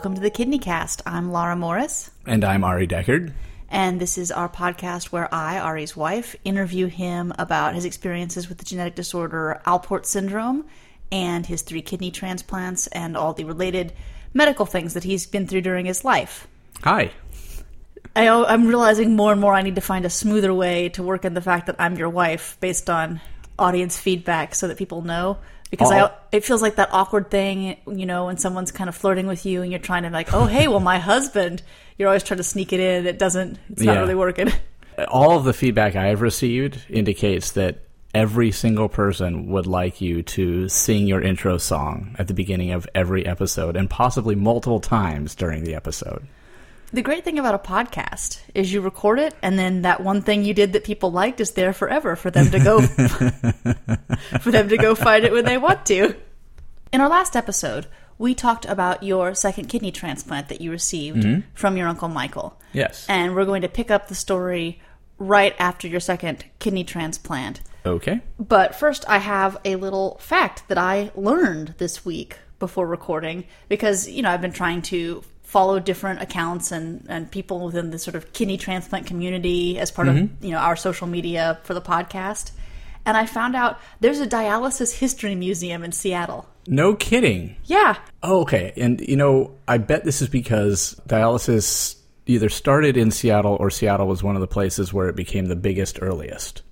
Welcome to the Kidneycast. I'm Laura Morris, And I'm Ari Deckard. and this is our podcast where I, Ari's wife, interview him about his experiences with the genetic disorder Alport syndrome and his three kidney transplants and all the related medical things that he's been through during his life. Hi. I, I'm realizing more and more I need to find a smoother way to work in the fact that I'm your wife based on audience feedback so that people know. Because oh. I, Oh. it feels like that awkward thing, you know, when someone's kind of flirting with you and you're trying to like, oh, hey, well, my husband. You're always trying to sneak it in. It doesn't. It's not Yeah. really working. All of the feedback I have received indicates that every single person would like you to sing your intro song at the beginning of every episode and possibly multiple times during the episode. The great thing about a podcast is you record it, and then that one thing you did that people liked is there forever for them to go for them to go find it when they want to. In our last episode, we talked about your second kidney transplant that you received mm-hmm. from your uncle Michael. Yes. And we're going to pick up the story right after your second kidney transplant. Okay. But first, I have a little fact that I learned this week before recording because, you know, I've been trying to follow different accounts and, and people within the sort of kidney transplant community as part of, mm-hmm. you know, our social media for the podcast. And I found out there's a dialysis history museum in Seattle. No kidding. Yeah. Oh, okay. And, you know, I bet this is because dialysis either started in Seattle or Seattle was one of the places where it became the biggest, earliest.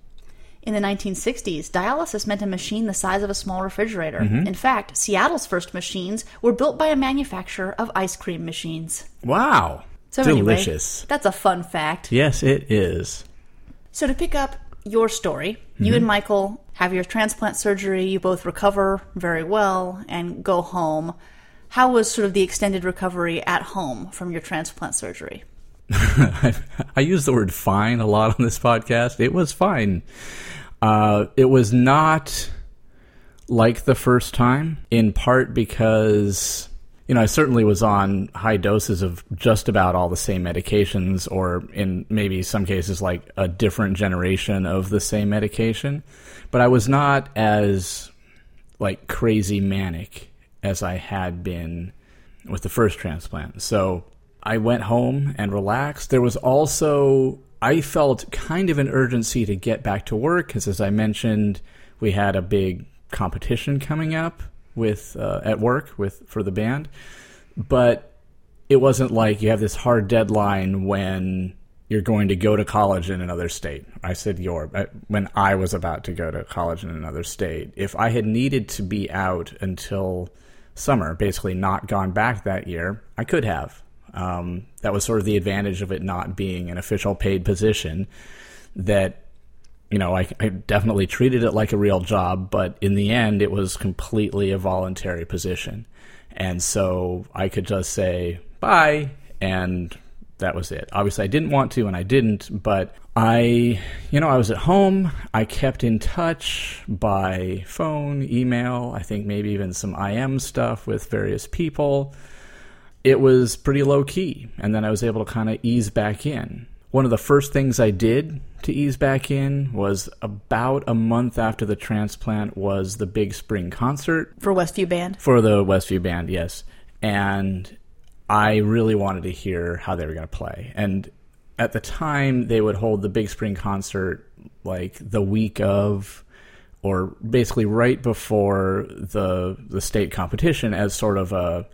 In the 1960s, dialysis meant a machine the size of a small refrigerator. Mm-hmm. In fact, Seattle's first machines were built by a manufacturer of ice cream machines. Wow. So anyway, Delicious. that's a fun fact. Yes, it is. So to pick up your story, you and mm-hmm. Michael have your transplant surgery, you both recover very well and go home. How was sort of the extended recovery at home from your transplant surgery? I use the word fine a lot on this podcast. It was fine. Uh, it was not like the first time, in part because, you know, I certainly was on high doses of just about all the same medications, or in maybe some cases, like a different generation of the same medication. But I was not as, like, crazy manic as I had been with the first transplant. So I went home and relaxed. There was also, I felt kind of an urgency to get back to work because, as I mentioned, we had a big competition coming up with uh, at work with for the band, but it wasn't like you have this hard deadline when you're going to go to college in another state. I said your uh, when I was about to go to college in another state. If I had needed to be out until summer, basically not gone back that year, I could have. Um, that was sort of the advantage of it not being an official paid position. That you know, I, I definitely treated it like a real job, but in the end, it was completely a voluntary position, and so I could just say bye, and that was it. Obviously, I didn't want to, and I didn't, but I, you know, I was at home. I kept in touch by phone, email. I think maybe even some IM stuff with various people it was pretty low key. And then I was able to kind of ease back in. One of the first things I did to ease back in was about a month after the transplant was the big spring concert For Westview Band? for the Westview band, yes. And I really wanted to hear how they were going to play. And at the time, they would hold the big spring concert like the week of or basically right before the the state competition as sort of a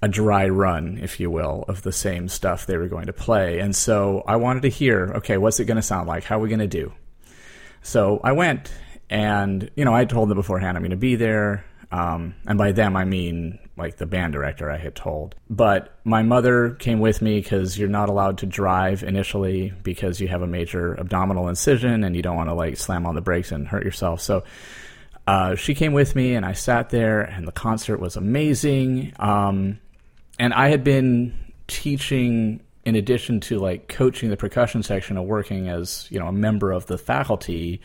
a dry run, if you will, of the same stuff they were going to play. And so I wanted to hear, okay, what's it going to sound like? How are we going to do? So I went, and you know, I told them beforehand I'm going to be there. Um, and by them, I mean like the band director I had told. But my mother came with me because you're not allowed to drive initially because you have a major abdominal incision and you don't want to like slam on the brakes and hurt yourself. So uh, she came with me, and I sat there, and the concert was amazing. Um, and I had been teaching in addition to like coaching the percussion section and working as you know a member of the faculty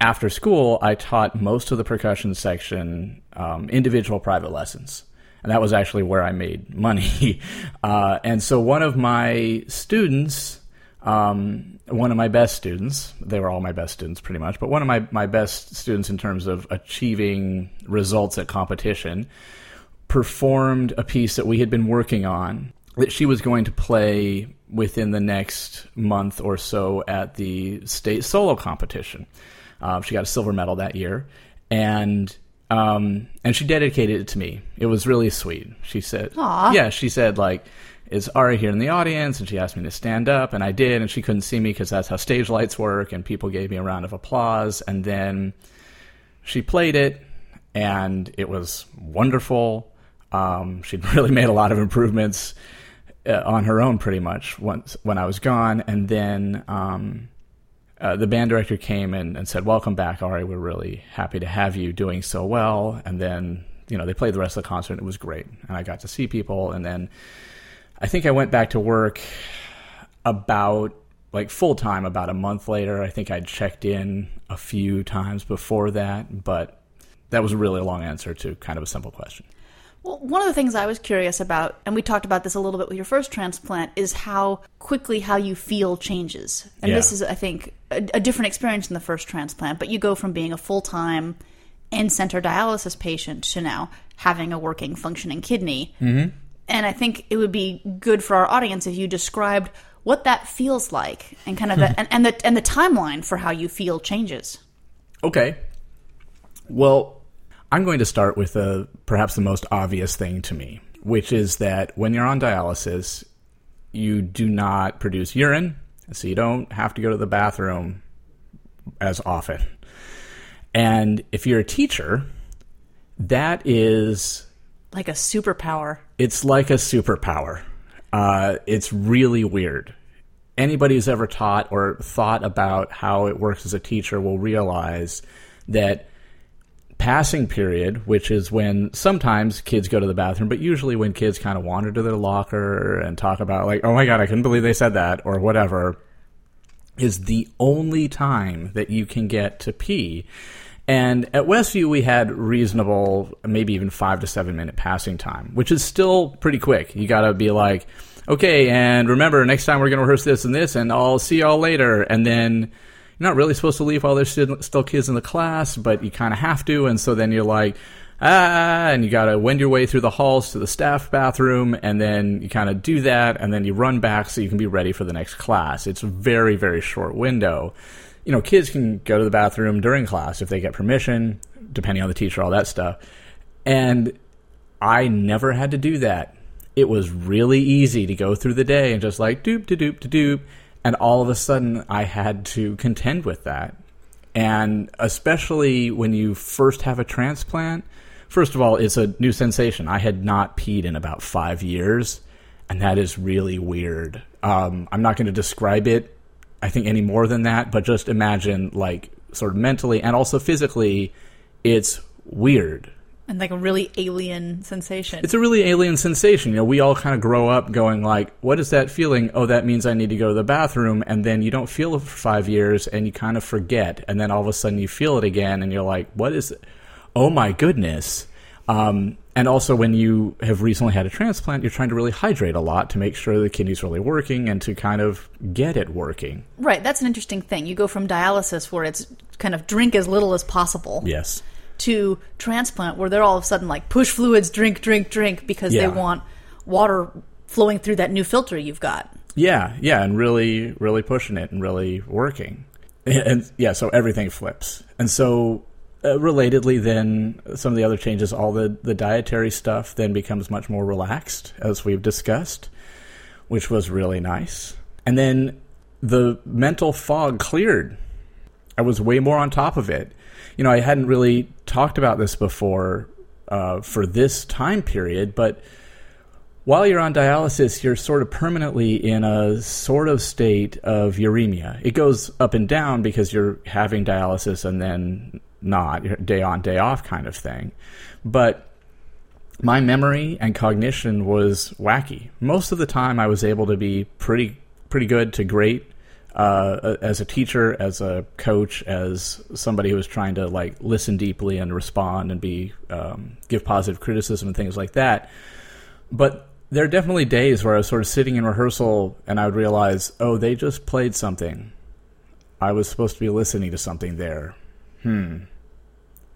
after school i taught most of the percussion section um, individual private lessons. And that was actually where i made money. Uh, and so one of my students um, one of my best students they were all my best students pretty much but one of my, my best students in terms of achieving results at competition performed a piece that we had been working on that she was going to play within the next month or so at the state solo competition. Uh, she got a silver medal that year, and um, and she dedicated it to me. It was really sweet. She said, Aw. "Yeah." She said, "Like, is Ari here in the audience?" And she asked me to stand up, and I did. And she couldn't see me because that's how stage lights work. And people gave me a round of applause, and then she played it, and it was wonderful. Um, she'd really made a lot of improvements uh, on her own, pretty much once when I was gone, and then. Um, uh, the band director came in and said, "Welcome back, Ari. We're really happy to have you doing so well." And then, you know, they played the rest of the concert. It was great, and I got to see people. And then, I think I went back to work about like full time about a month later. I think I'd checked in a few times before that, but that was a really long answer to kind of a simple question. Well, one of the things I was curious about, and we talked about this a little bit with your first transplant, is how quickly how you feel changes. And Yeah. this is, I think, a, a different experience than the first transplant. But you go from being a full time in center dialysis patient to now having a working, functioning kidney. Mm-hmm. And I think it would be good for our audience if you described what that feels like and kind of the, and, and the and the timeline for how you feel changes. Okay. Well, I'm going to start with uh perhaps the most obvious thing to me, which is that when you're on dialysis, you do not produce urine, so you don't have to go to the bathroom as often. And if you're a teacher, that is Like a superpower. it's like a superpower. Uh, it's really weird. Anybody who's ever taught or thought about how it works as a teacher will realize that passing period, which is when sometimes kids go to the bathroom, but usually when kids kind of wander to their locker and talk about, like, oh my God, I couldn't believe they said that, or whatever, is the only time that you can get to pee. And at Westview, we had reasonable, maybe even five to seven minute passing time, which is still pretty quick. You got to be like, okay, and remember, next time we're going to rehearse this and this, and I'll see y'all later. And then you're not really supposed to leave while there's still kids in the class, but you kind of have to. And so then you're like, ah, and you got to wend your way through the halls to the staff bathroom, and then you kind of do that, and then you run back so you can be ready for the next class. It's a very, very short window. You know, kids can go to the bathroom during class if they get permission, depending on the teacher, all that stuff. And I never had to do that. It was really easy to go through the day and just like doop doop to doop. And all of a sudden, I had to contend with that. And especially when you first have a transplant, first of all, it's a new sensation. I had not peed in about five years, and that is really weird. Um, I'm not going to describe it, I think, any more than that, but just imagine, like, sort of mentally and also physically, it's weird. And like a really alien sensation. It's a really alien sensation. You know, we all kind of grow up going like, "What is that feeling? Oh, that means I need to go to the bathroom." And then you don't feel it for five years, and you kind of forget. And then all of a sudden, you feel it again, and you're like, "What is? It? Oh my goodness!" Um, and also, when you have recently had a transplant, you're trying to really hydrate a lot to make sure the kidney's really working and to kind of get it working. Right, that's an interesting thing. You go from dialysis, where it's kind of drink as little as possible, Yes. To transplant, where they're all of a sudden like push fluids, drink, drink, drink, because Yeah. they want water flowing through that new filter you've got. Yeah, yeah, and really, really pushing it and really working. And yeah, so everything flips. And so, uh, relatedly, then some of the other changes, all the, the dietary stuff then becomes much more relaxed, as we've discussed, which was really nice. And then the mental fog cleared. I was way more on top of it. You know, I hadn't really talked about this before uh, for this time period, but while you're on dialysis, you're sort of permanently in a sort of state of uremia. It goes up and down because you're having dialysis and then not, day on, day off kind of thing. But my memory and cognition was wacky. Most of the time, I was able to be pretty, pretty good to great uh, as a teacher, as a coach, as somebody who was trying to like listen deeply and respond and be um, give positive criticism and things like that. But there are definitely days where I was sort of sitting in rehearsal and I would realize, oh, they just played something. I was supposed to be listening to something there. Hmm.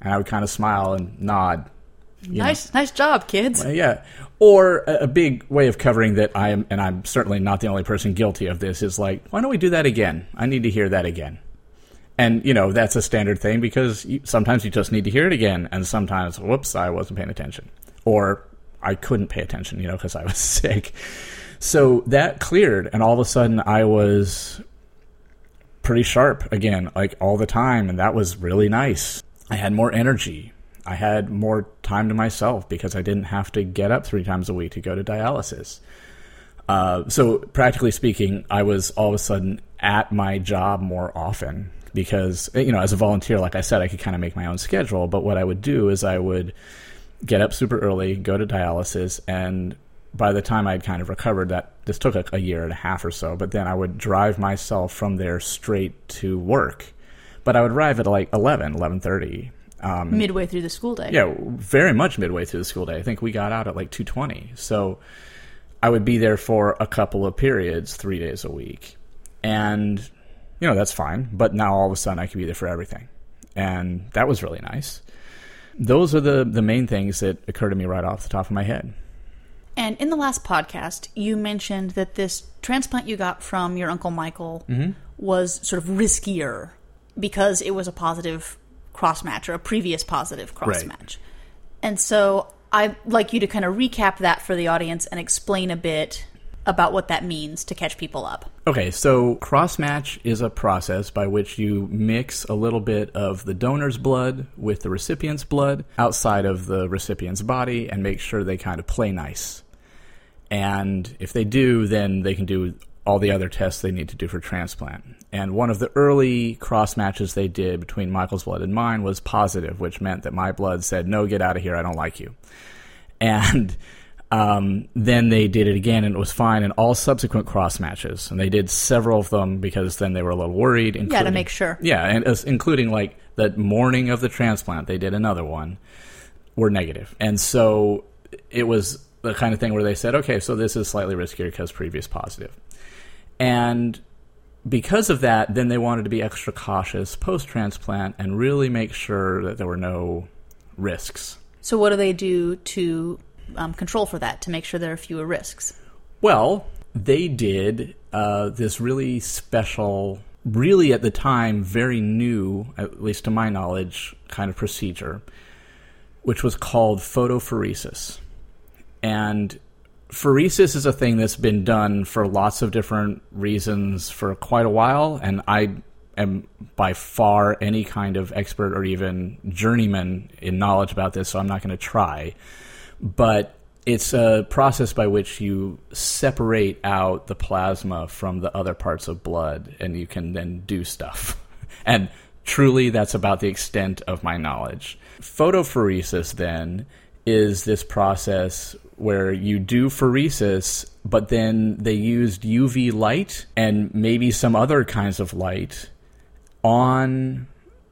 And I would kind of smile and nod nice, nice job, kids. Uh, yeah. Or a, a big way of covering that I am, and I'm certainly not the only person guilty of this, is like, why don't we do that again? I need to hear that again. And, you know, that's a standard thing because you, sometimes you just need to hear it again, and sometimes, whoops, I wasn't paying attention. Or I couldn't pay attention, you know, because I was sick. So that cleared, and all of a sudden I was pretty sharp again, like all the time, and that was really nice. I had more energy. I had more time to myself because I didn't have to get up three times a week to go to dialysis. Uh, so, practically speaking, I was all of a sudden at my job more often because, you know, as a volunteer, like I said, I could kind of make my own schedule. But what I would do is I would get up super early, go to dialysis, and by the time I'd kind of recovered, that this took a, a year and a half or so. But then I would drive myself from there straight to work. But I would arrive at like 11, 11.30. Um, midway through the school day. Yeah, very much midway through the school day. I think we got out at like 2.20. So I would be there for a couple of periods, three days a week. And, you know, that's fine. But now all of a sudden I could be there for everything. And that was really nice. Those are the, the main things that occur to me right off the top of my head. And in the last podcast, you mentioned that this transplant you got from your uncle Michael mm-hmm. was sort of riskier because it was a positive cross match or a previous positive cross right. match. And so I'd like you to kind of recap that for the audience and explain a bit about what that means to catch people up. Okay, so cross match is a process by which you mix a little bit of the donor's blood with the recipient's blood outside of the recipient's body and make sure they kind of play nice. And if they do, then they can do all the other tests they need to do for transplant. And one of the early cross matches they did between Michael's blood and mine was positive, which meant that my blood said, No, get out of here, I don't like you. And um, then they did it again and it was fine in all subsequent cross matches. And they did several of them because then they were a little worried. Yeah, to make sure. Yeah, and uh, including like the morning of the transplant, they did another one, were negative. And so it was the kind of thing where they said, okay, so this is slightly riskier because previous positive. And because of that, then they wanted to be extra cautious post transplant and really make sure that there were no risks. So, what do they do to um, control for that, to make sure there are fewer risks? Well, they did uh, this really special, really at the time, very new, at least to my knowledge, kind of procedure, which was called photopheresis. And pheresis is a thing that's been done for lots of different reasons for quite a while, and I am by far any kind of expert or even journeyman in knowledge about this, so I'm not going to try. But it's a process by which you separate out the plasma from the other parts of blood, and you can then do stuff. and truly, that's about the extent of my knowledge. Photopheresis, then, is this process where you do pheresis, but then they used UV light and maybe some other kinds of light on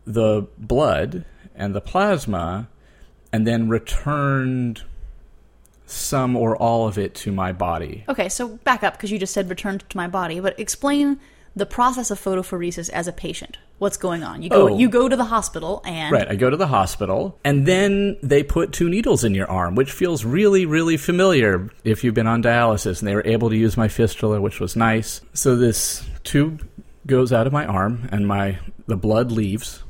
the blood and the plasma, and then returned some or all of it to my body. Okay, so back up because you just said returned to my body, but explain the process of photopheresis as a patient what's going on. You go oh. you go to the hospital and Right, I go to the hospital and then they put two needles in your arm, which feels really really familiar if you've been on dialysis and they were able to use my fistula, which was nice. So this tube goes out of my arm and my the blood leaves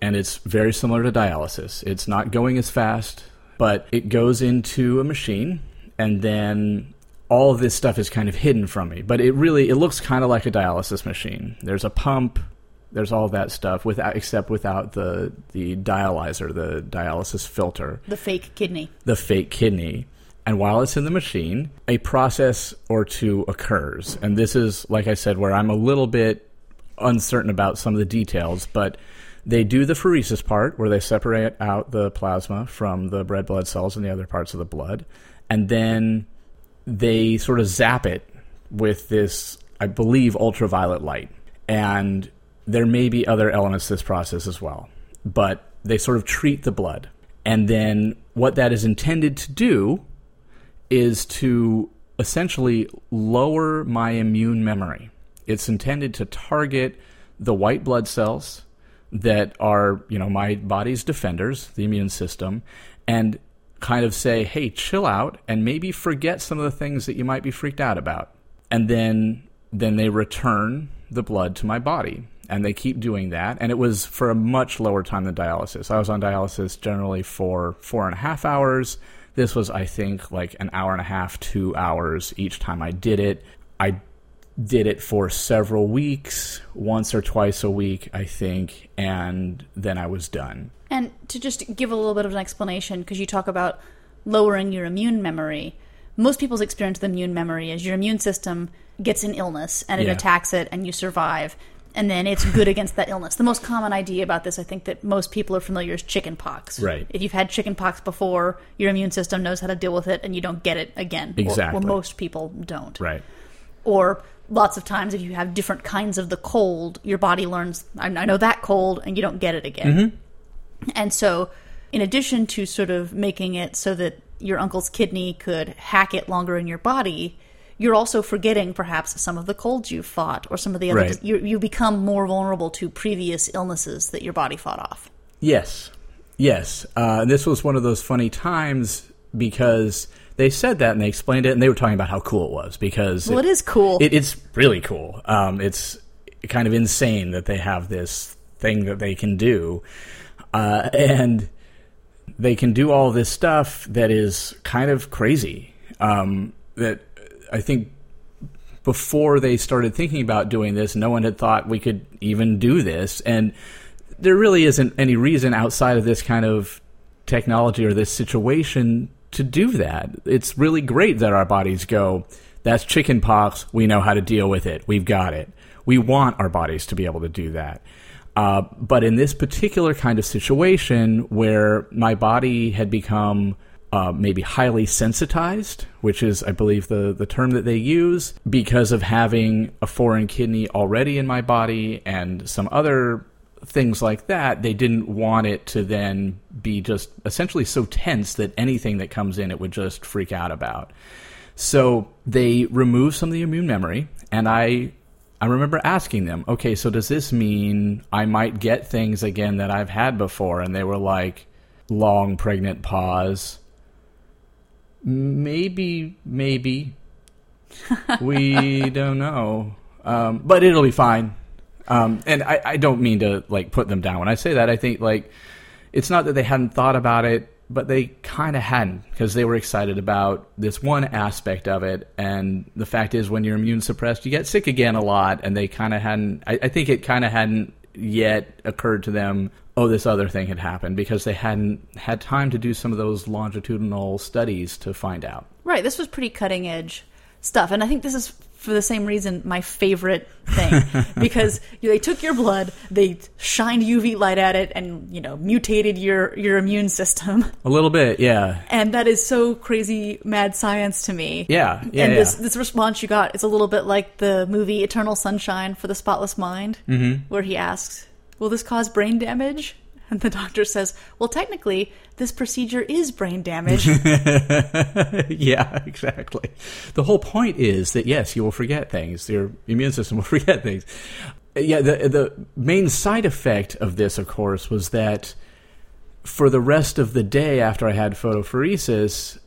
and it's very similar to dialysis. It's not going as fast, but it goes into a machine and then all of this stuff is kind of hidden from me but it really it looks kind of like a dialysis machine there's a pump there's all that stuff without except without the the dialyzer, the dialysis filter, the fake kidney, the fake kidney. And while it's in the machine, a process or two occurs. And this is, like I said, where I'm a little bit uncertain about some of the details, but they do the pheresis part where they separate out the plasma from the red blood cells and the other parts of the blood. And then they sort of zap it with this, I believe, ultraviolet light. And there may be other elements to this process as well, but they sort of treat the blood. And then what that is intended to do is to essentially lower my immune memory. It's intended to target the white blood cells that are, you know, my body's defenders, the immune system, and kind of say, hey, chill out and maybe forget some of the things that you might be freaked out about. And then then they return the blood to my body. And they keep doing that. And it was for a much lower time than dialysis. I was on dialysis generally for four and a half hours. This was, I think, like an hour and a half, two hours each time I did it. I did it for several weeks, once or twice a week, I think, and then I was done. And to just give a little bit of an explanation, because you talk about lowering your immune memory, most people's experience with immune memory is your immune system gets an illness and it Yeah. attacks it and you survive. And then it's good against that illness. The most common idea about this, I think, that most people are familiar is chicken pox. Right. If you've had chicken pox before, your immune system knows how to deal with it and you don't get it again. Exactly. Or, most people don't. Right. Or lots of times, if you have different kinds of the cold, your body learns, I I know that cold, and you don't get it again. Mm-hmm. And so, in addition to sort of making it so that your uncle's kidney could hack it longer in your body, you're also forgetting perhaps some of the colds you've fought or some of the other. Right. You, you become more vulnerable to previous illnesses that your body fought off. Yes, yes. Uh, this was one of those funny times because they said that and they explained it, and they were talking about how cool it was because Well, it is cool. It, it's really cool. Um, it's kind of insane that they have this thing that they can do, uh, and they can do all this stuff that is kind of crazy. Um, that I think before they started thinking about doing this, no one had thought we could even do this, and there really isn't any reason outside of this kind of technology or this situation to do that. It's really great that our bodies go, that's chicken pox. We know how to deal with it. We've got it. We want our bodies to be able to do that. Uh, but in this particular kind of situation where my body had become uh, maybe highly sensitized, which is, I believe, the, the term that they use, because of having a foreign kidney already in my body and some other things like that, they didn't want it to then be just essentially so tense that anything that comes in it would just freak out about. So they removed some of the immune memory, and I I remember asking them, okay, so does this mean I might get things again that I've had before? And they were like, long pregnant pause. Maybe, maybe. we don't know. Um, but it'll be fine. Um, and I, I don't mean to like put them down when I say that. I think like it's not that they hadn't thought about it, but they kind of hadn't because they were excited about this one aspect of it. And the fact is, when you're immune suppressed, you get sick again a lot. And they kind of hadn't. I, I think it kind of hadn't yet occurred to them. Oh, this other thing had happened because they hadn't had time to do some of those longitudinal studies to find out. Right. This was pretty cutting edge stuff. And I think this is for the same reason my favorite thing because they took your blood, they shined UV light at it and, you know, mutated your your immune system. A little bit, yeah, And that is so crazy mad science to me. yeah, yeah. and yeah. this this response you got is a little bit like the movie Eternal Sunshine for the Spotless Mind, mm-hmm. where he asks, "Will this cause brain damage?" And the doctor says, "Well, technically, this procedure is brain damage." yeah, exactly. The whole point is that yes, you will forget things. Your immune system will forget things. Yeah, the the main side effect of this, of course, was that for the rest of the day after I had photopheresis,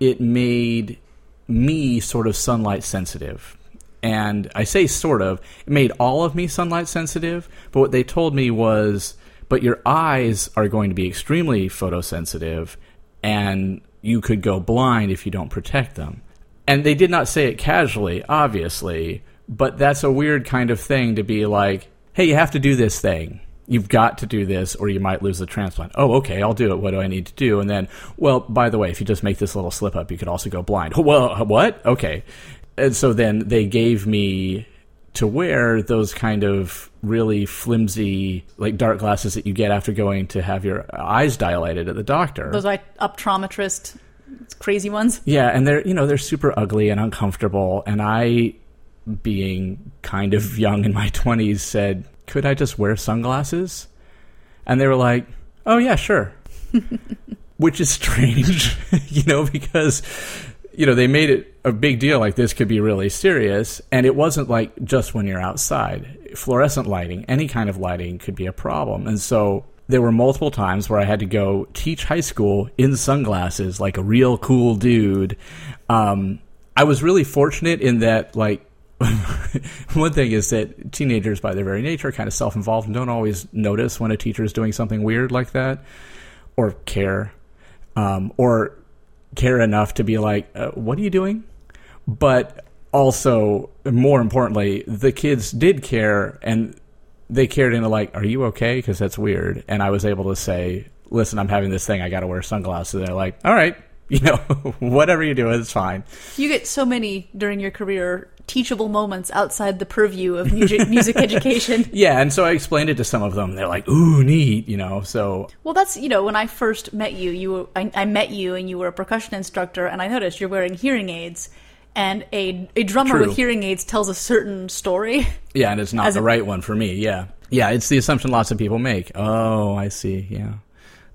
it made me sort of sunlight sensitive. And I say sort of, it made all of me sunlight sensitive, but what they told me was, but your eyes are going to be extremely photosensitive and you could go blind if you don't protect them. And they did not say it casually, obviously, but that's a weird kind of thing to be like, hey, you have to do this thing. You've got to do this or you might lose the transplant. Oh, okay, I'll do it. What do I need to do? And then, well, by the way, if you just make this little slip up, you could also go blind. Well, what? Okay. And so then they gave me to wear those kind of really flimsy, like dark glasses that you get after going to have your eyes dilated at the doctor. Those like optometrist crazy ones. Yeah, and they're you know they're super ugly and uncomfortable. And I, being kind of young in my twenties, said, "Could I just wear sunglasses?" And they were like, "Oh yeah, sure." Which is strange, you know, because you know they made it a big deal like this could be really serious, and it wasn't like just when you're outside. Fluorescent lighting, any kind of lighting, could be a problem, and so there were multiple times where I had to go teach high school in sunglasses, like a real cool dude. Um, I was really fortunate in that, like, one thing is that teenagers, by their very nature, are kind of self involved and don't always notice when a teacher is doing something weird like that or care um, or care enough to be like, uh, what are you doing? But also, more importantly, the kids did care and they cared into like, are you okay? Because that's weird. And I was able to say, listen, I'm having this thing. I got to wear sunglasses. They're like, all right, you know, whatever you do, it's fine. You get so many during your career teachable moments outside the purview of music, music education. Yeah, and so I explained it to some of them. They're like, "Ooh, neat," you know. So well, that's you know, when I first met you, you were, I, I met you and you were a percussion instructor, and I noticed you're wearing hearing aids. And a a drummer True. with hearing aids tells a certain story. Yeah, and it's not the a- right one for me. Yeah, yeah, it's the assumption lots of people make. Oh, I see. Yeah,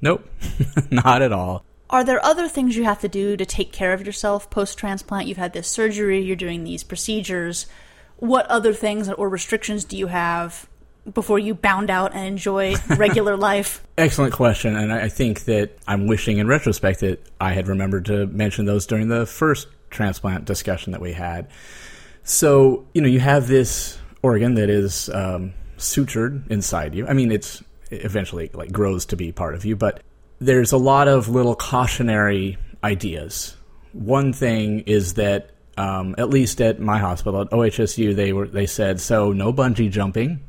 nope, not at all. Are there other things you have to do to take care of yourself post transplant? You've had this surgery, you're doing these procedures. What other things or restrictions do you have before you bound out and enjoy regular life? Excellent question, and I I think that I'm wishing in retrospect that I had remembered to mention those during the first transplant discussion that we had. So, you know, you have this organ that is um, sutured inside you. I mean, it's eventually like grows to be part of you, but there's a lot of little cautionary ideas. One thing is that um, at least at my hospital at OHSU, they were they said so no bungee jumping.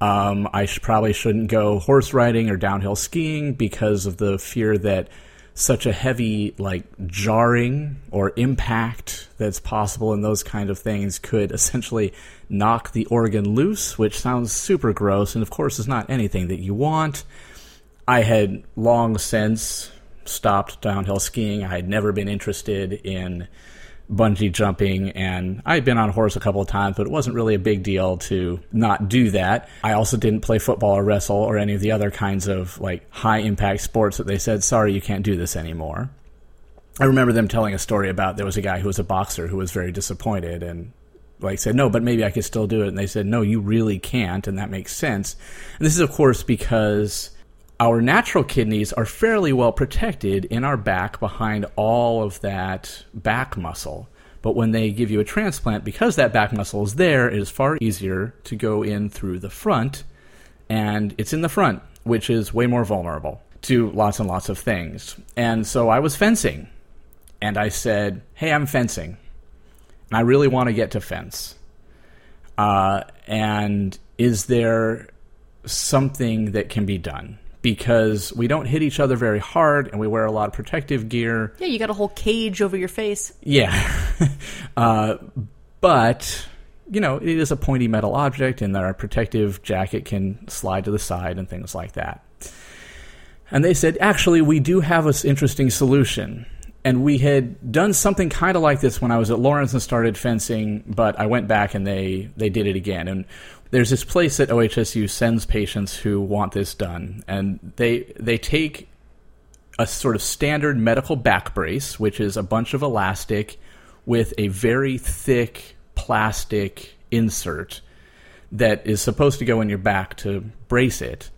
Um, I sh- probably shouldn't go horse riding or downhill skiing because of the fear that such a heavy like jarring or impact that's possible in those kind of things could essentially knock the organ loose, which sounds super gross and of course is not anything that you want. I had long since stopped downhill skiing. I had never been interested in bungee jumping and I'd been on horse a couple of times, but it wasn't really a big deal to not do that. I also didn't play football or wrestle or any of the other kinds of like high impact sports that they said, sorry, you can't do this anymore. I remember them telling a story about there was a guy who was a boxer who was very disappointed and like said, no, but maybe I could still do it. And they said, no, you really can't. And that makes sense. And this is, of course, because our natural kidneys are fairly well protected in our back behind all of that back muscle. But when they give you a transplant, because that back muscle is there, it is far easier to go in through the front. And it's in the front, which is way more vulnerable to lots and lots of things. And so I was fencing. And I said, hey, I'm fencing. And I really want to get to fence. Uh, and is there something that can be done? Because we don't hit each other very hard and we wear a lot of protective gear. yeah, you got a whole cage over your face. Yeah. uh, but, you know, it is a pointy metal object and our protective jacket can slide to the side and things like that. And they said, actually, we do have an interesting solution. And we had done something kind of like this when I was at Lawrence and started fencing, but I went back and they, they did it again. And there's this place that OHSU sends patients who want this done. And they, they take a sort of standard medical back brace, which is a bunch of elastic with a very thick plastic insert that is supposed to go in your back to brace it.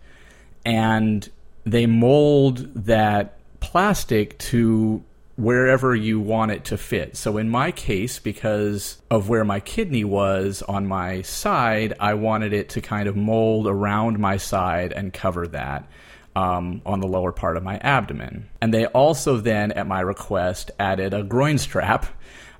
And they mold that plastic to wherever you want it to fit. So in my case, because of where my kidney was on my side, I wanted it to kind of mold around my side and cover that um, on the lower part of my abdomen. And they also then, at my request, added a groin strap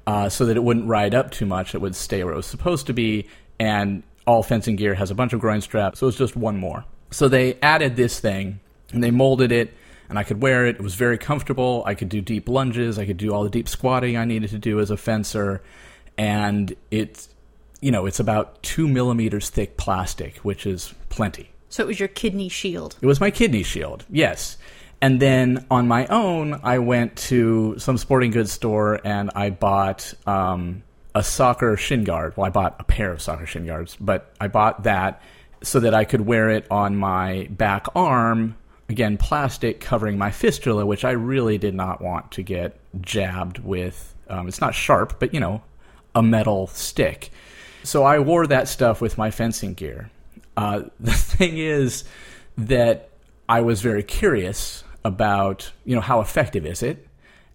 uh, so that it wouldn't ride up too much. It would stay where it was supposed to be. And all fencing gear has a bunch of groin straps, so it's just one more. So they added this thing and they molded it and I could wear it. It was very comfortable. I could do deep lunges. I could do all the deep squatting I needed to do as a fencer. And it's, you know, it's about two millimeters thick plastic, which is plenty. So it was your kidney shield. It was my kidney shield, yes. And then on my own, I went to some sporting goods store and I bought um, a soccer shin guard. Well, I bought a pair of soccer shin guards, but I bought that so that I could wear it on my back arm. Again, plastic covering my fistula, which I really did not want to get jabbed with. Um, it's not sharp, but you know, a metal stick. So I wore that stuff with my fencing gear. Uh, the thing is that I was very curious about, you know, how effective is it?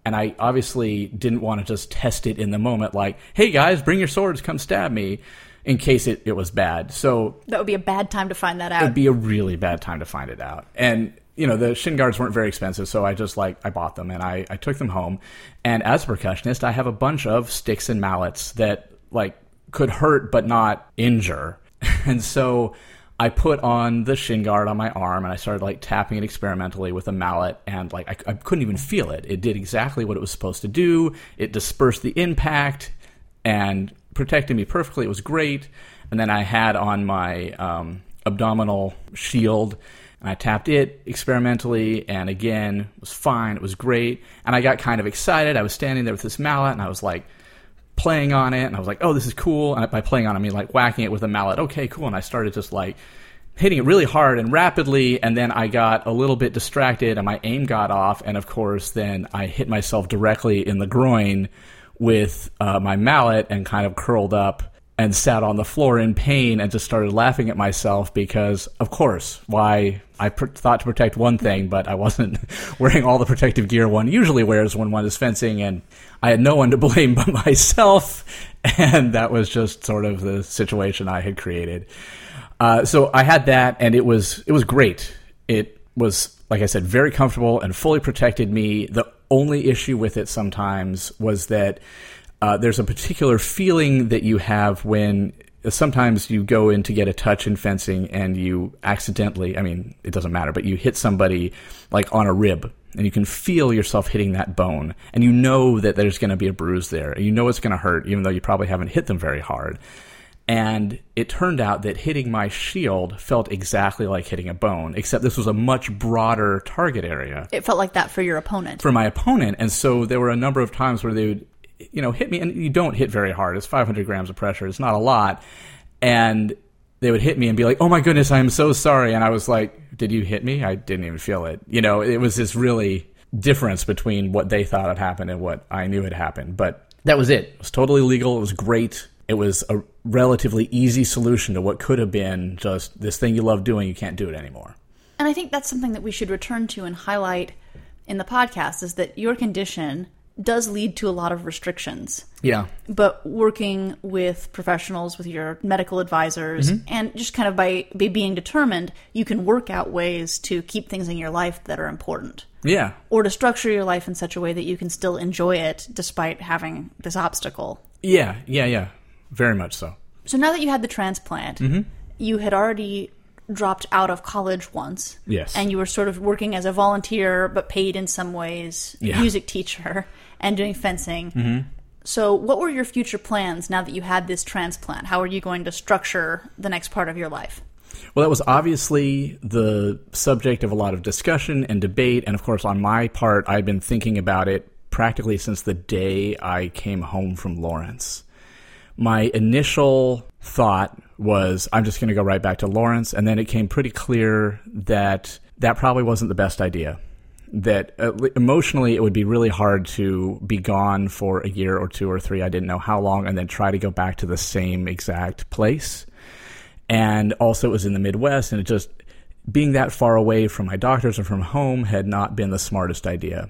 And I obviously didn't want to just test it in the moment, like, hey guys, bring your swords, come stab me, in case it, it was bad. So That would be a bad time to find that out. it'd be a really bad time to find it out. And you know, the shin guards weren't very expensive, so I just like I bought them and I, I took them home. And as a percussionist, I have a bunch of sticks and mallets that like could hurt but not injure. And so I put on the shin guard on my arm and I started like tapping it experimentally with a mallet and like I, I couldn't even feel it. It did exactly what it was supposed to do. It dispersed the impact and protected me perfectly. It was great. And then I had on my um, abdominal shield and I tapped it experimentally, and again, it was fine. It was great. And I got kind of excited. I was standing there with this mallet, and I was like playing on it, and I was like, oh, this is cool. And by playing on it, I mean like whacking it with a mallet. Okay, cool. And I started just like hitting it really hard and rapidly, and then I got a little bit distracted, and my aim got off. And of course, then I hit myself directly in the groin with uh, my mallet and kind of curled up and sat on the floor in pain and just started laughing at myself because, of course, why I pr- thought to protect one thing, but I wasn't wearing all the protective gear one usually wears when one is fencing, and I had no one to blame but myself, and that was just sort of the situation I had created. Uh, so I had that, and it was it was great. It was, like I said, very comfortable and fully protected me. The only issue with it sometimes was that uh, there's a particular feeling that you have when sometimes you go in to get a touch in fencing and you accidentally, I mean, it doesn't matter, but you hit somebody like on a rib and you can feel yourself hitting that bone and you know that there's going to be a bruise there. And you know it's going to hurt even though you probably haven't hit them very hard. And it turned out that hitting my shield felt exactly like hitting a bone, except this was a much broader target area. It felt like that for your opponent. For my opponent. And so there were a number of times where they would you know, hit me, and you don't hit very hard. It's 500 grams of pressure. It's not a lot. And they would hit me and be like, "Oh my goodness, I'm so sorry." And I was like, "Did you hit me? I didn't even feel it." You know, it was this really difference between what they thought had happened and what I knew had happened. But that was it. It was totally legal. It was great. It was a relatively easy solution to what could have been just this thing you love doing. You can't do it anymore. And I think that's something that we should return to and highlight in the podcast is that your condition does lead to a lot of restrictions. Yeah. But working with professionals, with your medical advisors, mm-hmm. and just kind of by, by being determined, you can work out ways to keep things in your life that are important. Yeah. Or to structure your life in such a way that you can still enjoy it despite having this obstacle. Yeah. Yeah. Yeah. Very much so. So now that you had the transplant, mm-hmm. you had already dropped out of college once. Yes. And you were sort of working as a volunteer, but paid in some ways, Yeah. music teacher, and doing fencing. Mm-hmm. So, what were your future plans now that you had this transplant? How are you going to structure the next part of your life? Well, that was obviously the subject of a lot of discussion and debate. And of course, on my part, I've been thinking about it practically since the day I came home from Lawrence. My initial thought was, I'm just going to go right back to Lawrence. And then it came pretty clear that that probably wasn't the best idea. That uh, emotionally, it would be really hard to be gone for a year or two or three. I didn't know how long, and then try to go back to the same exact place and also it was in the Midwest, and it just being that far away from my doctors and from home had not been the smartest idea,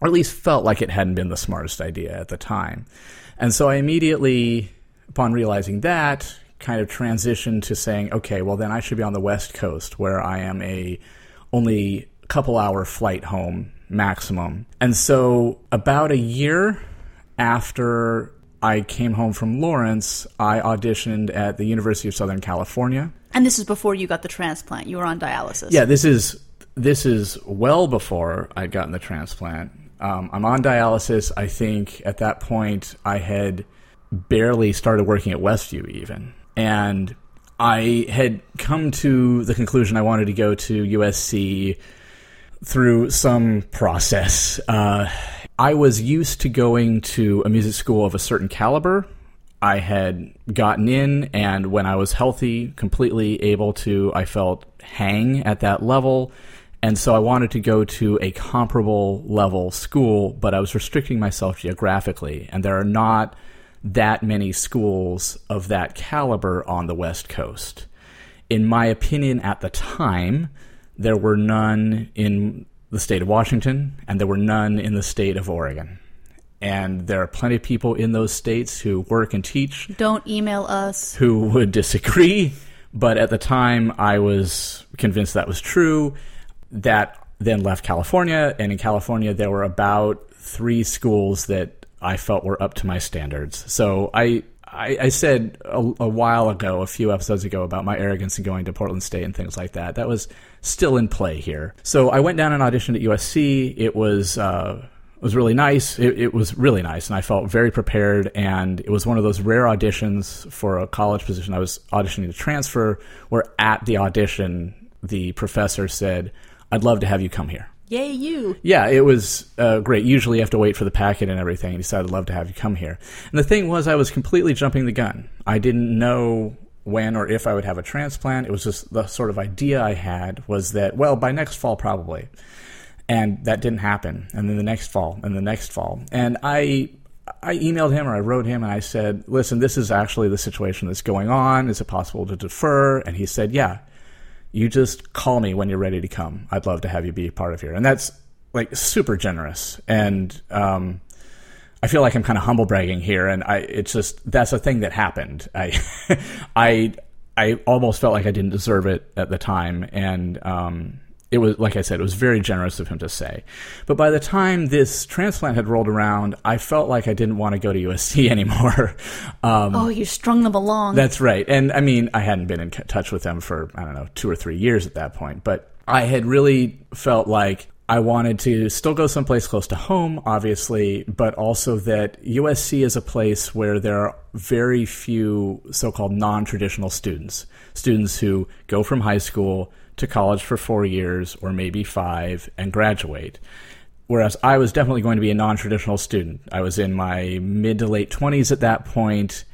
or at least felt like it hadn't been the smartest idea at the time. And so I immediately, upon realizing that, kind of transitioned to saying, okay, well then I should be on the West Coast where I am a only couple hour flight home maximum. And so about a year after I came home from Lawrence, I auditioned at the University of Southern California. And this is before you got the transplant. You were on dialysis. Yeah, this is this is well before I'd gotten the transplant. Um, I'm on dialysis. I think at that point I had barely started working at Westview even, and I had come to the conclusion I wanted to go to USC through some process. Uh, I was used to going to a music school of a certain caliber. I had gotten in, and when I was healthy, completely able to, I felt hang at that level. And so I wanted to go to a comparable level school, but I was restricting myself geographically. And there are not that many schools of that caliber on the West Coast. In my opinion, at the time, there were none in the state of Washington, and there were none in the state of Oregon. And there are plenty of people in those states who work and teach Don't email us. who would disagree. But at the time, I was convinced that was true. That then left California, and in California, there were about three schools that I felt were up to my standards. So I. I, I said a, a while ago, a few episodes ago, about my arrogance in going to Portland State and things like that. That was still in play here. So I went down and auditioned at USC. It was uh, it was really nice. It, it, was really nice, and I felt very prepared. And it was one of those rare auditions for a college position. I was auditioning to transfer, where at the audition, the professor said, "I'd love to have you come here." Yay, you. Yeah, it was uh, great. Usually you have to wait for the packet and everything. And he said, I'd love to have you come here. And the thing was, I was completely jumping the gun. I didn't know when or if I would have a transplant. It was just the sort of idea I had was that, well, by next fall, probably. And that didn't happen. And then the next fall, and the next fall. And I. I emailed him or I wrote him and I said, listen, this is actually the situation that's going on. Is it possible to defer? And he said, yeah, you just call me when you're ready to come. I'd love to have you be a part of here. And that's like super generous. And um, I feel like I'm kind of humble bragging here. And I, it's just, that's a thing that happened. I, I, I almost felt like I didn't deserve it at the time. And, um, it was like I said, it was very generous of him to say. But by the time this transplant had rolled around, I felt like I didn't want to go to USC anymore. Um, oh, you strung them along. That's right. And I mean, I hadn't been in touch with them for I don't know two or three years at that point, but I had really felt like I wanted to still go someplace close to home, obviously, but also that USC is a place where there are very few so called non traditional students. Students who go from high school to college for four years or maybe five and graduate. Whereas I was definitely going to be a non traditional student. I was in my mid to late 20s at that point,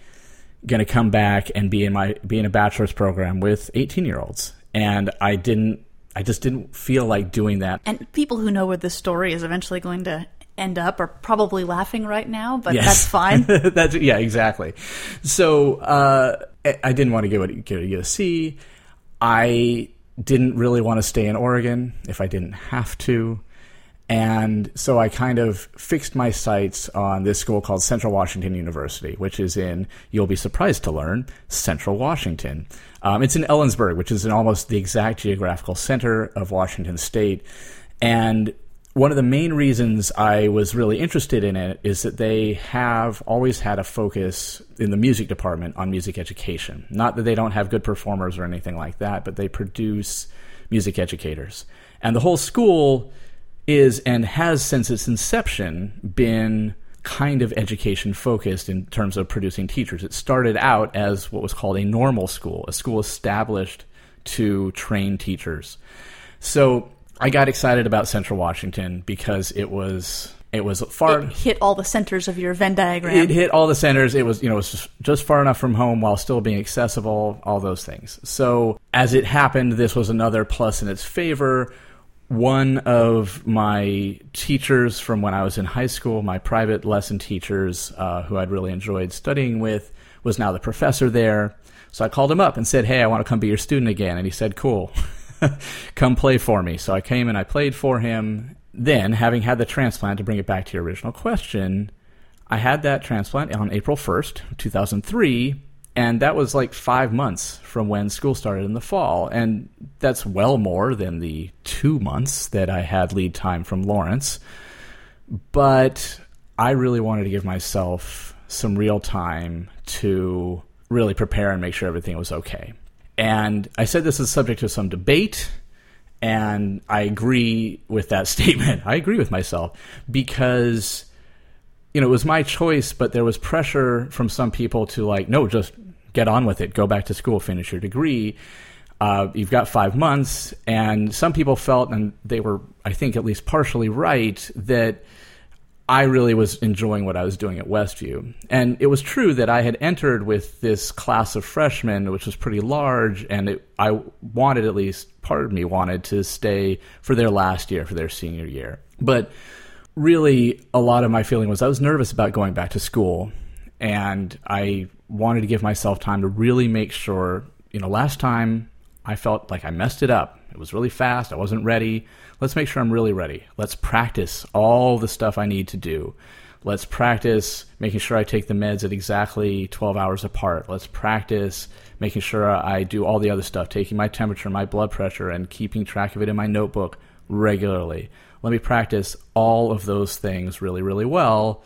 going to come back and be in, my, be in a bachelor's program with 18 year olds. And I didn't, I just didn't feel like doing that. And people who know where this story is eventually going to end up are probably laughing right now, but yes. that's fine. that's yeah, exactly. So uh, I didn't want to go to, go to USC. I didn't really want to stay in Oregon if I didn't have to. And so I kind of fixed my sights on this school called Central Washington University, which is in, you'll be surprised to learn, Central Washington. Um, it's in Ellensburg, which is in almost the exact geographical center of Washington state. And one of the main reasons I was really interested in it is that they have always had a focus in the music department on music education. Not that they don't have good performers or anything like that, but they produce music educators. And the whole school is and has since its inception been kind of education focused in terms of producing teachers. It started out as what was called a normal school, a school established to train teachers. So I got excited about Central Washington because it was it was far it hit all the centers of your Venn diagram. It hit all the centers. It was you know it was just far enough from home while still being accessible. All those things. So as it happened, this was another plus in its favor. One of my teachers from when I was in high school, my private lesson teachers, uh, who I'd really enjoyed studying with, was now the professor there. So I called him up and said, "Hey, I want to come be your student again." And he said, "Cool." come play for me. So I came and I played for him. Then, having had the transplant, to bring it back to your original question, I had that transplant on April 1st, 2003, and that was like five months from when school started in the fall. And that's well more than the two months that I had lead time from Lawrence. But I really wanted to give myself some real time to really prepare and make sure everything was okay. And I said this is subject to some debate, and I agree with that statement. I agree with myself because you know it was my choice, but there was pressure from some people to like, no, just get on with it, go back to school, finish your degree. Uh, you've got five months, and some people felt, and they were, I think, at least partially right, that I really was enjoying what I was doing at Westview. And it was true that I had entered with this class of freshmen, which was pretty large, and it, I wanted, at least part of me wanted, to stay for their last year, for their senior year. But really, a lot of my feeling was I was nervous about going back to school, and I wanted to give myself time to really make sure. You know, last time I felt like I messed it up It was really fast. I wasn't ready. Let's make sure I'm really ready. Let's practice all the stuff I need to do. Let's practice making sure I take the meds at exactly 12 hours apart. Let's practice making sure I do all the other stuff, taking my temperature, my blood pressure, and keeping track of it in my notebook regularly. Let me practice all of those things really, really well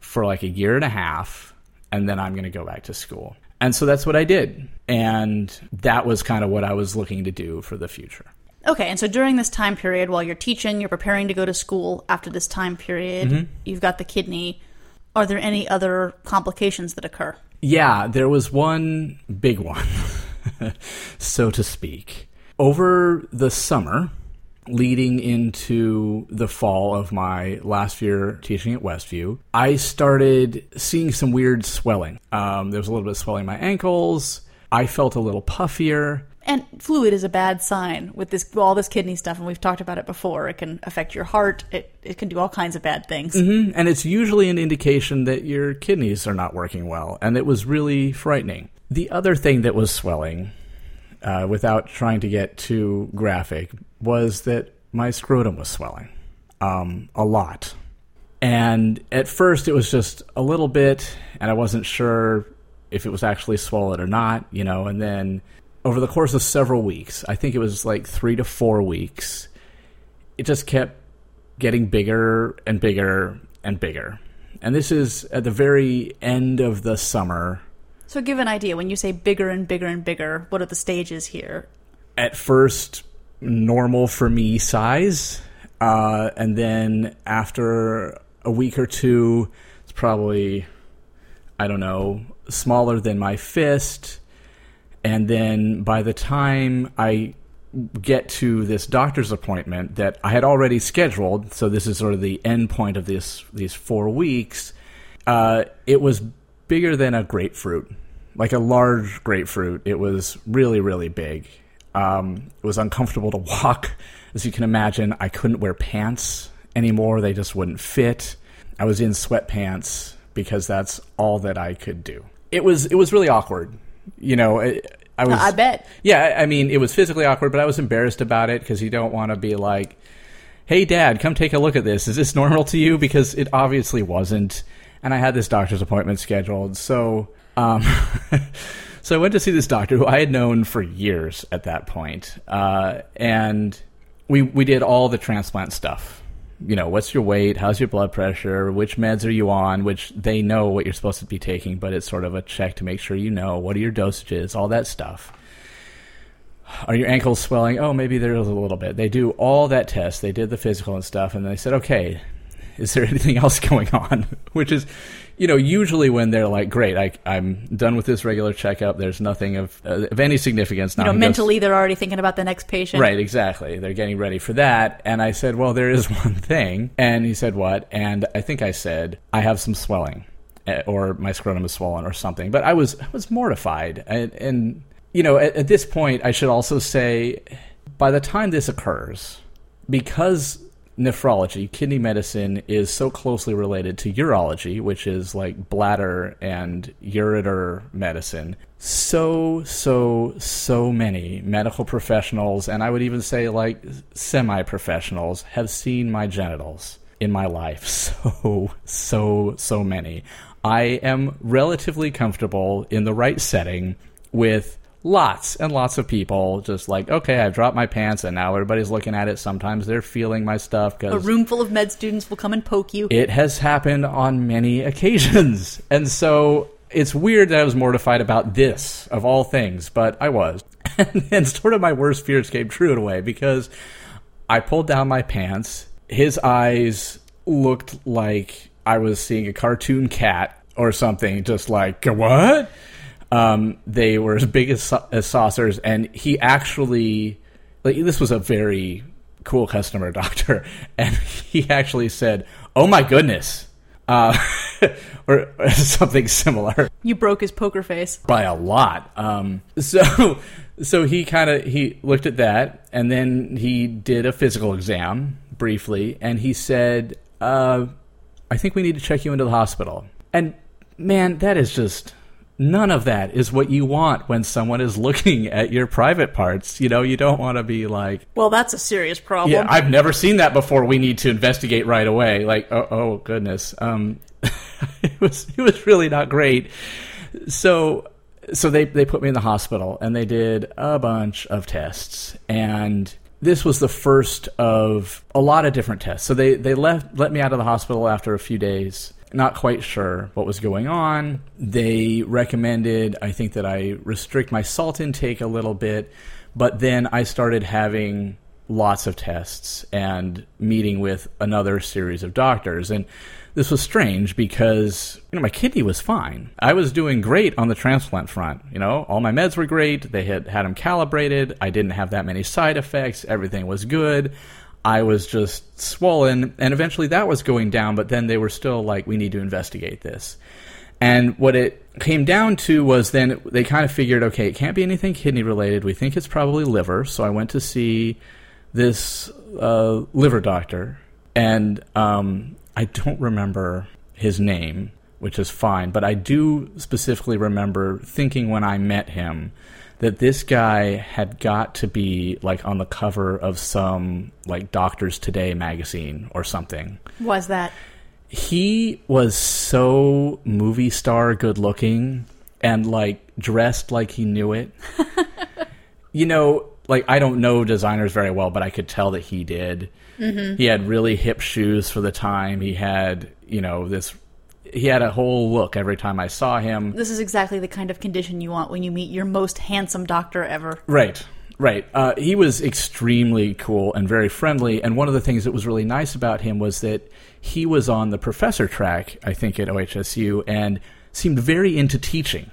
for like a year and a half, and then I'm going to go back to school. And so that's what I did. And that was kind of what I was looking to do for the future. Okay, and so during this time period, while you're teaching, you're preparing to go to school after this time period, Mm-hmm. you've got the kidney. Are there any other complications that occur? Yeah, there was one big one, so to speak. Over the summer, leading into the fall of my last year teaching at Westview, I started seeing some weird swelling. Um, there was a little bit of swelling in my ankles. I felt a little puffier. And fluid is a bad sign with this all this kidney stuff, and we've talked about it before. It can affect your heart. It it can do all kinds of bad things. and it's usually an indication that your kidneys are not working well, and it was really frightening. The other thing that was swelling, uh, without trying to get too graphic, was that my scrotum was swelling um, a lot. And at first, it was just a little bit, and I wasn't sure if it was actually swollen or not, you know. And then over the course of several weeks, I think it was like three to four weeks, it just kept getting bigger and bigger and bigger. And this is at the very end of the summer. So give an idea when you say bigger and bigger and bigger. What are the stages here? At first, normal for me size. Uh, and then after a week or two, it's probably, I don't know, smaller than my fist. And then by the time I get to this doctor's appointment that I had already scheduled, so this is sort of the end point of this these four weeks, uh, it was bigger than a grapefruit, like a large grapefruit. It was really, really big. Um, it was uncomfortable to walk, as you can imagine. I couldn't wear pants anymore; they just wouldn't fit. I was in sweatpants because that's all that I could do. It was it was really awkward. You know, I, I was. I bet. Yeah, I mean, it was physically awkward, but I was embarrassed about it because you don't want to be like, "Hey, Dad, come take a look at this. Is this normal to you?" Because it obviously wasn't. And I had this doctor's appointment scheduled, so um, so I went to see this doctor who I had known for years at that point, uh, and we we did all the transplant stuff. You know, what's your weight? How's your blood pressure? Which meds are you on? Which they know what you're supposed to be taking, but it's sort of a check to make sure you know what are your dosages, all that stuff. Are your ankles swelling? Oh, maybe there's a little bit. They do all that test. They did the physical and stuff, and they said, okay, is there anything else going on? Which is, you know, usually when they're like, great, I, I'm done with this regular checkup. There's nothing of uh, of any significance now. You know, he goes- mentally they're already thinking about the next patient. Right, exactly. They're getting ready for that. And I said, Well, there is one thing. And he said, What? And I think I said, I have some swelling, eh, or my scrotum is swollen, or something. But I was, I was mortified. And, and you know, at, at this point, I should also say, by the time this occurs, because nephrology, kidney medicine, is so closely related to urology, which is like bladder and ureter medicine. So, so, so many medical professionals, and I would even say like semi professionals, have seen my genitals in my life. So, so, so many. I am relatively comfortable in the right setting with lots and lots of people just like okay i've dropped my pants and now everybody's looking at it. Sometimes they're feeling my stuff because A room full of med students will come and poke you. it has happened on many occasions. And so it's weird that i was mortified about this of all things but i was. And then sort of my worst fears came true in a way because i pulled down my pants. His eyes looked like i was seeing a cartoon cat or something just like what um, they were as big as, as saucers, and he actually, like, this was a very cool customer doctor, and he actually said, "Oh my goodness," uh, or, or something similar You broke his poker face. by a lot. Um, so, so he kind of he looked at that, and then he did a physical exam briefly, and he said, uh, "I think we need to check you into the hospital." And man, that is just none of that is what you want when someone is looking at your private parts. You know, you don't want to be like, Well, that's a serious problem. yeah, I've never seen that before. We need to investigate right away. Like, oh, oh goodness. Um, it was it was really not great. So so they they put me in the hospital and they did a bunch of tests and this was the first of a lot of different tests. So they they left let me out of the hospital after a few days. Not quite sure what was going on. They recommended I think that I restrict my salt intake a little bit, but then I started having lots of tests and meeting with another series of doctors and this was strange because you know my kidney was fine. I was doing great on the transplant front. You know, all my meds were great. They had had them calibrated. I didn't have that many side effects. Everything was good. I was just swollen, and eventually that was going down. But then they were still like, "We need to investigate this." And what it came down to was then they kind of figured, okay, it can't be anything kidney related. We think it's probably liver. So I went to see this uh, liver doctor, and um, I don't remember his name, which is fine, but I do specifically remember thinking when I met him that this guy had got to be like on the cover of some like Doctors Today magazine or something. Was that? He was so movie star good looking and like dressed like he knew it. you know, like I don't know designers very well, but I could tell that he did. Mm-hmm. He had really hip shoes for the time. He had, you know, this. He had a whole look every time I saw him. This is exactly the kind of condition you want when you meet your most handsome doctor ever. Right, right. Uh, he was extremely cool and very friendly. And one of the things that was really nice about him was that he was on the professor track, I think, at OHSU, and seemed very into teaching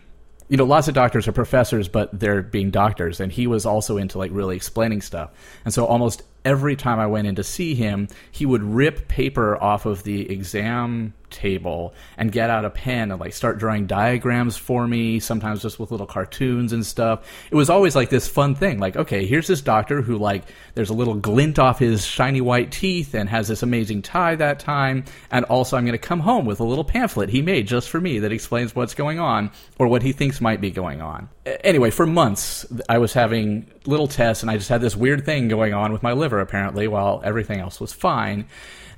you know, lots of doctors are professors, but they're being doctors, and he was also into like really explaining stuff. And so almost every time I went in to see him, he would rip paper off of the exam table and get out a pen and like start drawing diagrams for me, sometimes just with little cartoons and stuff. It was always like this fun thing. Like, okay, here's this doctor who like there's a little glint off his shiny white teeth and has this amazing tie that time, and also I'm going to come home with a little pamphlet he made just for me that explains what's going on or what he thinks might be going on. Anyway, for months I was having little tests and I just had this weird thing going on with my liver apparently while everything else was fine.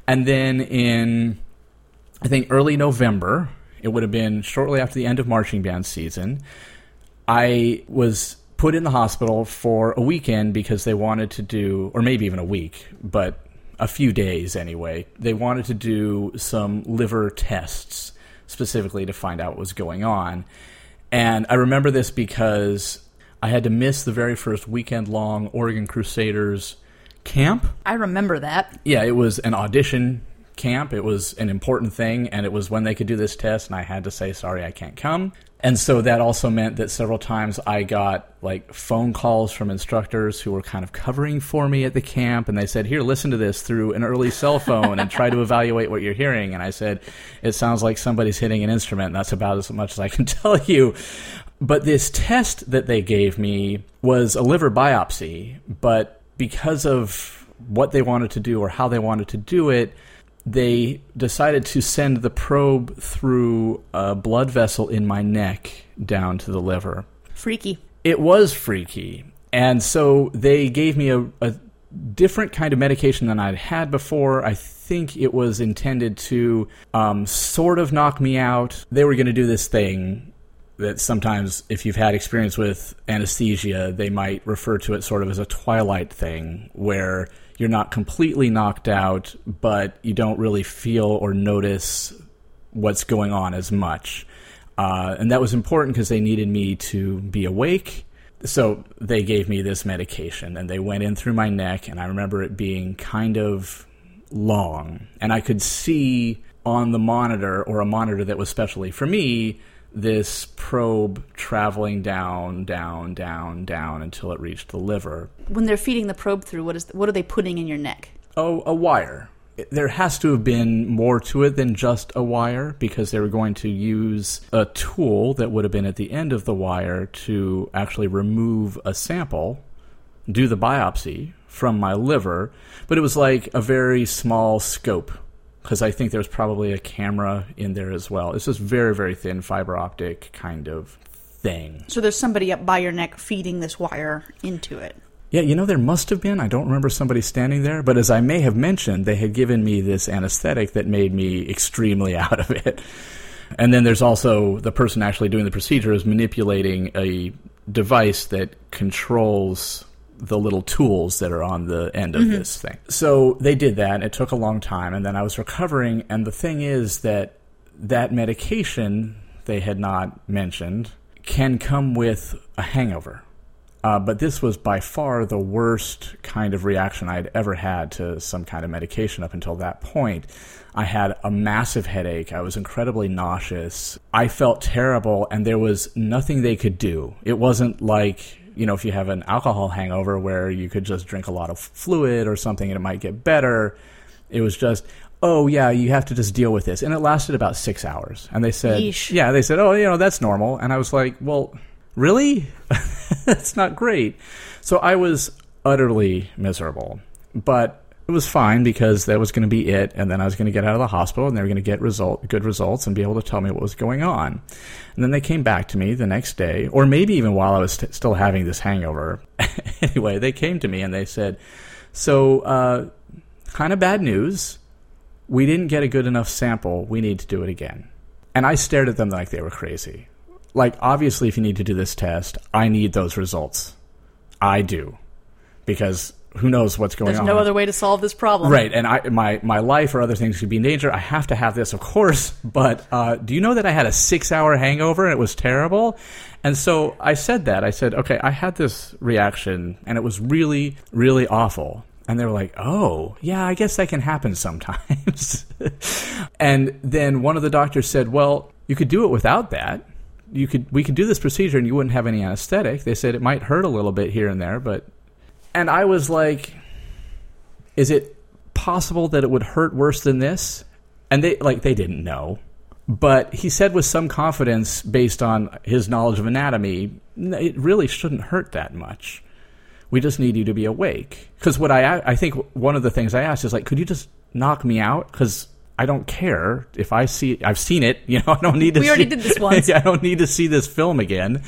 And then in I think early November, it would have been shortly after the end of marching band season, I was put in the hospital for a weekend because they wanted to do, or maybe even a week, but a few days anyway. They wanted to do some liver tests specifically to find out what was going on. And I remember this because I had to miss the very first weekend long Oregon Crusaders camp. I remember that. Yeah, it was an audition camp. It was an important thing, and it was when they could do this test, and I had to say, sorry, I can't come. And so that also meant that several times I got like phone calls from instructors who were kind of covering for me at the camp. And they said, Here, listen to this through an early cell phone and try to evaluate what you're hearing. And I said, It sounds like somebody's hitting an instrument. That's about as much as I can tell you. But this test that they gave me was a liver biopsy. But because of what they wanted to do or how they wanted to do it, they decided to send the probe through a blood vessel in my neck down to the liver. Freaky. It was freaky. And so they gave me a, a different kind of medication than I'd had before. I think it was intended to um, sort of knock me out. They were going to do this thing that sometimes, if you've had experience with anesthesia, they might refer to it sort of as a twilight thing, where you're not completely knocked out, but you don't really feel or notice what's going on as much. Uh, and that was important because they needed me to be awake. So they gave me this medication and they went in through my neck. And I remember it being kind of long. And I could see on the monitor or a monitor that was specially for me this probe traveling down, down, down, down until it reached the liver. When they're feeding the probe through, what is what are they putting in your neck? Oh, a wire. There has to have been more to it than just a wire because they were going to use a tool that would have been at the end of the wire to actually remove a sample, do the biopsy from my liver, but it was like a very small scope because I think there's probably a camera in there as well. It's this very, very thin fiber optic kind of thing. So there's somebody up by your neck feeding this wire into it. Yeah, you know, there must have been. I don't remember somebody standing there, but as I may have mentioned, they had given me this anesthetic that made me extremely out of it. And then there's also the person actually doing the procedure is manipulating a device that controls the little tools that are on the end of mm-hmm. this thing. So they did that. It took a long time, and then I was recovering. And the thing is that that medication they had not mentioned can come with a hangover. Uh, but this was by far the worst kind of reaction I'd ever had to some kind of medication up until that point. I had a massive headache. I was incredibly nauseous. I felt terrible, and there was nothing they could do. It wasn't like, you know, if you have an alcohol hangover where you could just drink a lot of fluid or something and it might get better. It was just, oh yeah, you have to just deal with this. And it lasted about six hours. And they said, Yeesh. yeah, they said, oh, you know, that's normal. And I was like, well, really? That's not great. So I was utterly miserable. But it was fine because that was going to be it, and then I was going to get out of the hospital, and they were going to get result good results and be able to tell me what was going on. And then they came back to me the next day, or maybe even while I was still having this hangover. anyway, they came to me and they said, "So, uh, kind of bad news. We didn't get a good enough sample. We need to do it again." And I stared at them like they were crazy like obviously if you need to do this test, I need those results. I do. Because who knows what's going There's on. There's no other way to solve this problem. Right, and I, my my life or other things could be in danger. I have to have this, of course. But uh, do you know that I had a six hour hangover and it was terrible? And so I said that. I said, okay, I had this reaction and it was really, really awful. And they were like, oh, yeah, I guess that can happen sometimes. and then one of the doctors said, well, you could do it without that you could we could do this procedure and you wouldn't have any anesthetic. They said it might hurt a little bit here and there, but and I was like, is it possible that it would hurt worse than this? And they like they didn't know. But he said with some confidence, based on his knowledge of anatomy, it really shouldn't hurt that much. We just need you to be awake. Because what I I think one of the things I asked is like, could you just knock me out? Because I don't care if I see. I've seen it. You know, I don't need to. We see, already did this once. I don't need to see this film again.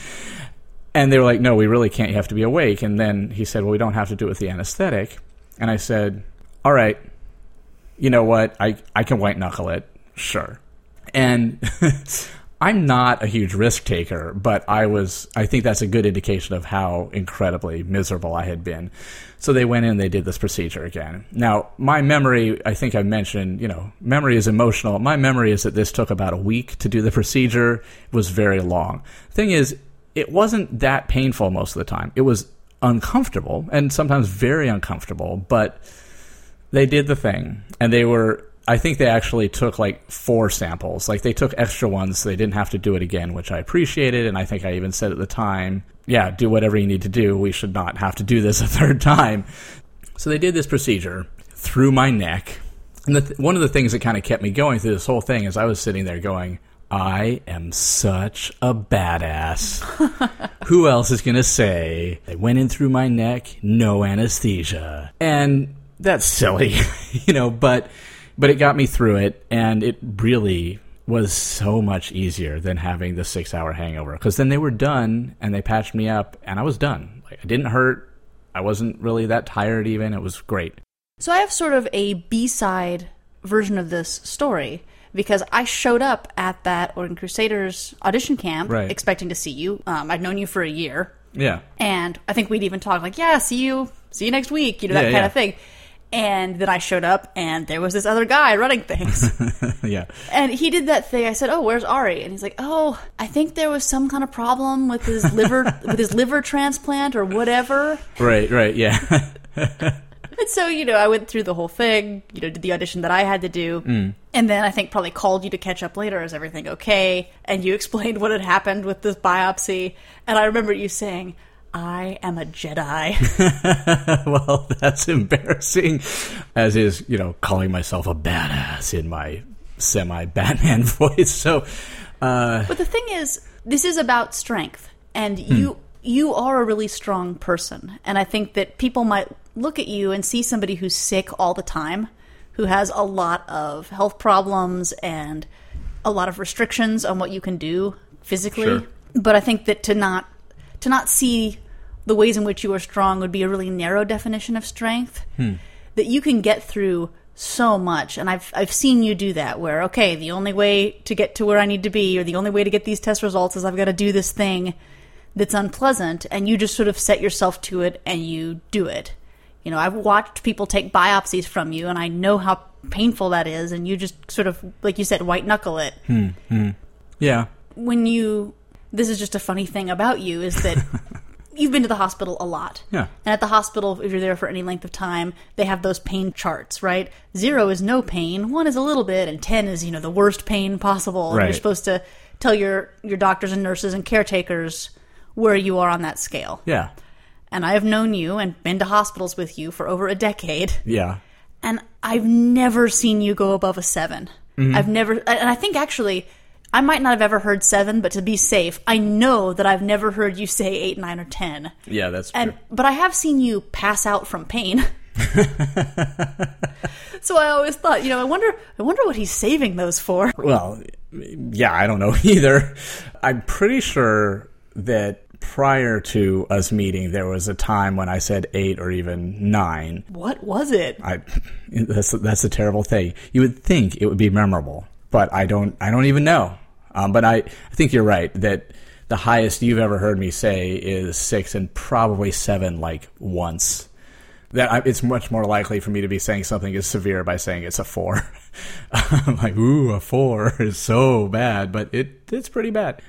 And they were like, "No, we really can't. You have to be awake." And then he said, "Well, we don't have to do it with the anesthetic." And I said, "All right, you know what? I I can white knuckle it, sure." And I'm not a huge risk taker, but I was. I think that's a good indication of how incredibly miserable I had been. So they went in and they did this procedure again. Now, my memory, I think I mentioned, you know, memory is emotional. My memory is that this took about a week to do the procedure. It was very long. Thing is, it wasn't that painful most of the time. It was uncomfortable and sometimes very uncomfortable, but they did the thing and they were I think they actually took like four samples. Like they took extra ones so they didn't have to do it again, which I appreciated. And I think I even said at the time, yeah, do whatever you need to do. We should not have to do this a third time. So they did this procedure through my neck. And th- one of the things that kind of kept me going through this whole thing is I was sitting there going, I am such a badass. Who else is going to say they went in through my neck, no anesthesia? And that's silly, you know, but but it got me through it, and it really was so much easier than having the six hour hangover because then they were done and they patched me up and I was done. Like I didn't hurt. I wasn't really that tired even. It was great. So I have sort of a B side version of this story because I showed up at that Oregon Crusaders audition camp right. expecting to see you. Um, I'd known you for a year. Yeah. And I think we'd even talked like, yeah, see you, see you next week, you know, that yeah, kind yeah. of thing. And then I showed up, and there was this other guy running things. yeah. And he did that thing. I said, "Oh, where's Ari?" And he's like, "Oh, I think there was some kind of problem with his liver, with his liver transplant or whatever." Right. Right. Yeah. And so, you know, I went through the whole thing, you know, did the audition that I had to do. Mm. And then I think probably called you to catch up later. Is everything okay? And you explained what had happened with this biopsy. And I remember you saying, I am a Jedi. well, that's embarrassing, as is, you know, calling myself a badass in my semi Batman voice. So, uh, but the thing is, this is about strength. And you. You are a really strong person, and I think that people might look at you and see somebody who's sick all the time, who has a lot of health problems and a lot of restrictions on what you can do physically. Sure. But I think that to not to not see the ways in which you are strong would be a really narrow definition of strength. Hmm. That you can get through so much, and I've I've seen you do that. Where okay, the only way to get to where I need to be, or the only way to get these test results, is I've got to do this thing that's unpleasant, and you just sort of set yourself to it and you do it. You know, I've watched people take biopsies from you, and I know how painful that is, and you just sort of, like you said, white knuckle it Hmm. Yeah. when you this is just a funny thing about you is that you've been to the hospital a lot. Yeah. And at the hospital, if you're there for any length of time, they have those pain charts, right? Zero is no pain, one is a little bit, and ten is, you know, the worst pain possible. And Right. you're supposed to tell your, your doctors and nurses and caretakers where you are on that scale. Yeah. And I have known you and been to hospitals with you for over a decade Yeah. and I've never seen you go above a 7 Mm-hmm. I've never, and I think actually, I might not have ever heard seven, but to be safe, I know that I've never heard you say eight, nine, or ten. Yeah, that's true. And but I have seen you pass out from pain. so I always thought, you know, I wonder, I wonder what he's saving those for. Well, yeah, I don't know either. I'm pretty sure that prior to us meeting, there was a time when I said eight or even nine. What was it? I that's that's a terrible thing. You would think it would be memorable, but I don't. I don't even know. Um, but I, I think you're right that the highest you've ever heard me say is six, and probably seven, like once. That I, it's much more likely for me to be saying something is severe by saying it's a four. I'm like, ooh, a four is so bad, but it it's pretty bad.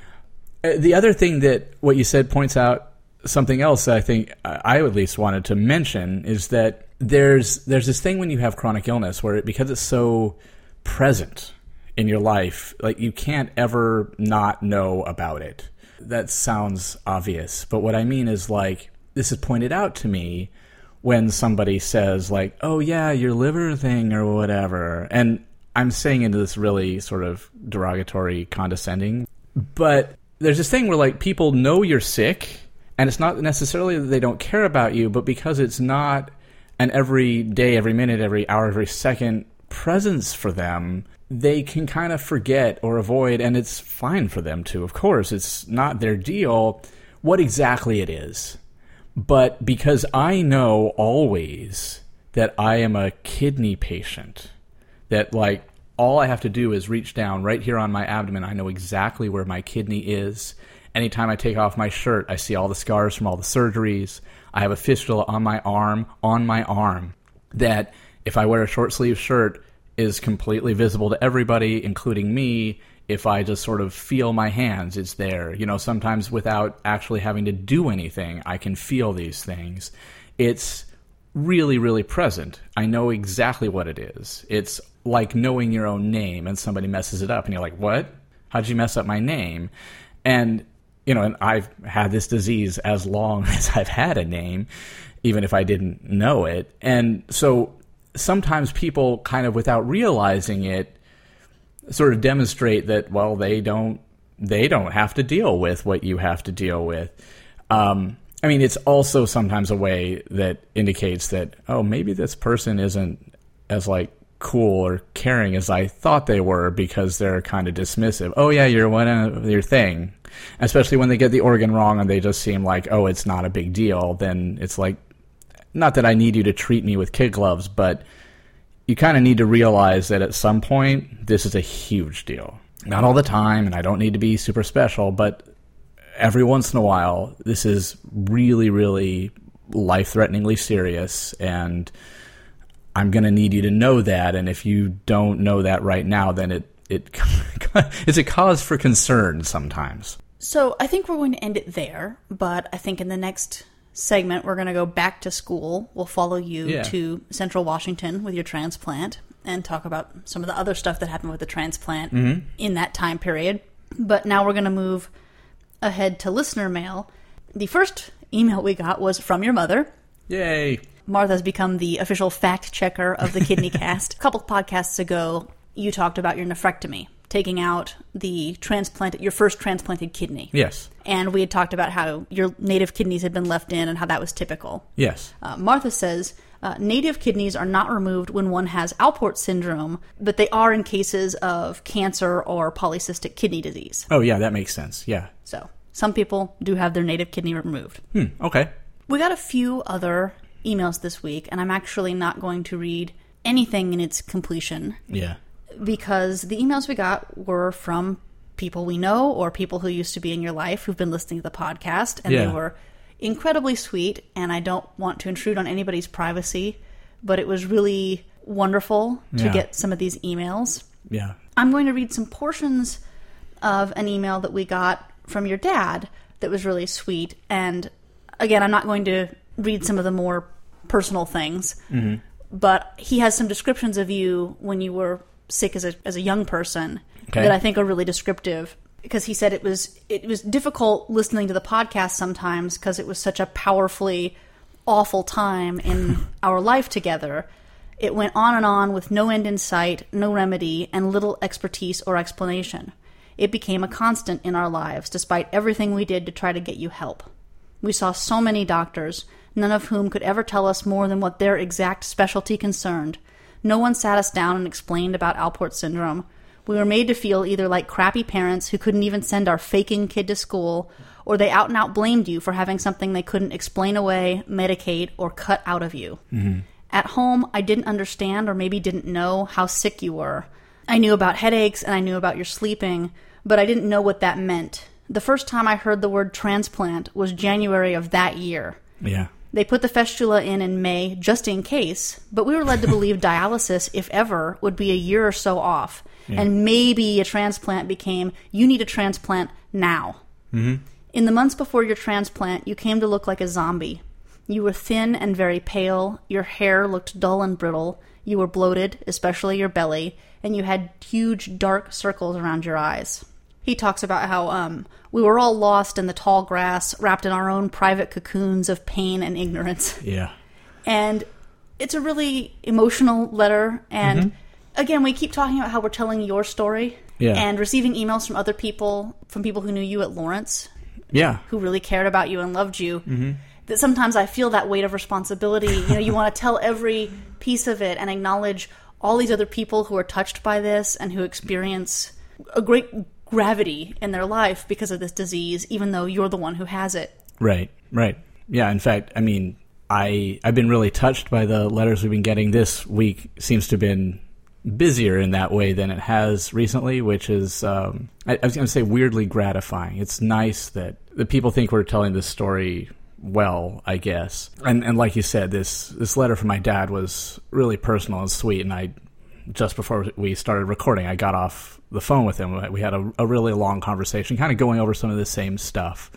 Uh, The other thing that what you said points out something else that I think I I at least wanted to mention is that there's there's this thing when you have chronic illness where it, because it's so present in your life, like you can't ever not know about it. That sounds obvious, but what I mean is like this is pointed out to me when somebody says like, "Oh yeah, your liver thing or whatever," and I'm saying into this really sort of derogatory, condescending, but there's this thing where like people know you're sick, and it's not necessarily that they don't care about you, but because it's not an every day, every minute, every hour, every second presence for them, they can kind of forget or avoid, and it's fine for them to. Of course, it's not their deal what exactly it is. But because I know always that I am a kidney patient, that like all I have to do is reach down right here on my abdomen. I know exactly where my kidney is. Anytime I take off my shirt, I see all the scars from all the surgeries. I have a fistula on my arm, on my arm, that if I wear a short sleeve shirt is completely visible to everybody, including me. If I just sort of feel my hands, it's there. You know, sometimes without actually having to do anything, I can feel these things. It's really, really present. I know exactly what it is. It's like knowing your own name and somebody messes it up and you're like, what? How'd you mess up my name? And, you know, and I've had this disease as long as I've had a name, even if I didn't know it. And so sometimes people kind of without realizing it sort of demonstrate that, well, they don't, they don't have to deal with what you have to deal with. Um, I mean, it's also sometimes a way that indicates that, oh, maybe this person isn't as like cool or caring as I thought they were because they're kind of dismissive. Oh yeah, you're one of your thing. Especially when they get the organ wrong and they just seem like, oh, it's not a big deal. Then it's like, not that I need you to treat me with kid gloves, but you kind of need to realize that at some point this is a huge deal. Not all the time, and I don't need to be super special, but every once in a while, this is really, really life threateningly serious, and I'm going to need you to know that. And if you don't know that right now, then it, it it's a cause for concern sometimes. So I think we're going to end it there, but I think in the next segment we're going to go back to school. We'll follow you Yeah. to Central Washington with your transplant and talk about some of the other stuff that happened with the transplant mm-hmm. in that time period. But now we're going to move ahead to listener mail. The first email we got was from your mother. Yay! Martha's become the official fact checker of the Kidney Cast. A couple podcasts ago, you talked about your nephrectomy, taking out the transplant, your first transplanted kidney. Yes, And we had talked about how your native kidneys had been left in and how that was typical. yes. Uh, Martha says, Uh, native kidneys are not removed when one has Alport syndrome, but they are in cases of cancer or polycystic kidney disease. Oh, yeah, that makes sense. Yeah. So some people do have their native kidney removed. Hmm, okay. We got a few other emails this week, and I'm actually not going to read anything in its completion Yeah. because the emails we got were from people we know or people who used to be in your life who've been listening to the podcast, and Yeah. they were incredibly sweet. And I don't want to intrude on anybody's privacy, but it was really wonderful to Yeah. get some of these emails. Yeah. I'm going to read some portions of an email that we got from your dad that was really sweet. And again, I'm not going to read some of the more personal things, mm-hmm. but he has some descriptions of you when you were sick as a, as a young person Okay. that I think are really descriptive. Because he said it was it was difficult listening to the podcast sometimes because it was such a powerfully awful time in our life together. It went on and on with no end in sight, no remedy, and little expertise or explanation. It became a constant in our lives, despite everything we did to try to get you help. We saw so many doctors, none of whom could ever tell us more than what their exact specialty concerned. No one sat us down and explained about Alport syndrome. We were made to feel either like crappy parents who couldn't even send our faking kid to school, or they out and out blamed you for having something they couldn't explain away, medicate, or cut out of you. Mm-hmm. At home, I didn't understand or maybe didn't know how sick you were. I knew about headaches and I knew about your sleeping, but I didn't know what that meant. The first time I heard the word transplant was January of that year. Yeah. They put the fistula in in May just in case, but we were led to believe dialysis, if ever, would be a year or so off. And maybe a transplant became you need a transplant now. Mm-hmm. In the months before your transplant, you came to look like a zombie. You were thin and very pale, your hair looked dull and brittle, you were bloated, especially your belly, and you had huge dark circles around your eyes. He talks about how um, we were all lost in the tall grass, wrapped in our own private cocoons of pain and ignorance. Yeah. And it's a really emotional letter. And again, we keep talking about how we're telling your story Yeah. and receiving emails from other people, from people who knew you at Lawrence, Yeah. who really cared about you and loved you. That sometimes I feel that weight of responsibility. You know, you want to tell every piece of it and acknowledge all these other people who are touched by this and who experience a great gravity in their life because of this disease, even though you're the one who has it. Right, right. Yeah, in fact, I mean, I I've been really touched by the letters we've been getting this week. Seems to have been busier in that way than it has recently, which is um, I, I was going to say weirdly gratifying. It's nice that the people think we're telling this story well, I guess. And and like you said, this this letter from my dad was really personal and sweet, and I just before we started recording, I got off the phone with him. We had a, a really long conversation, kind of going over some of the same stuff.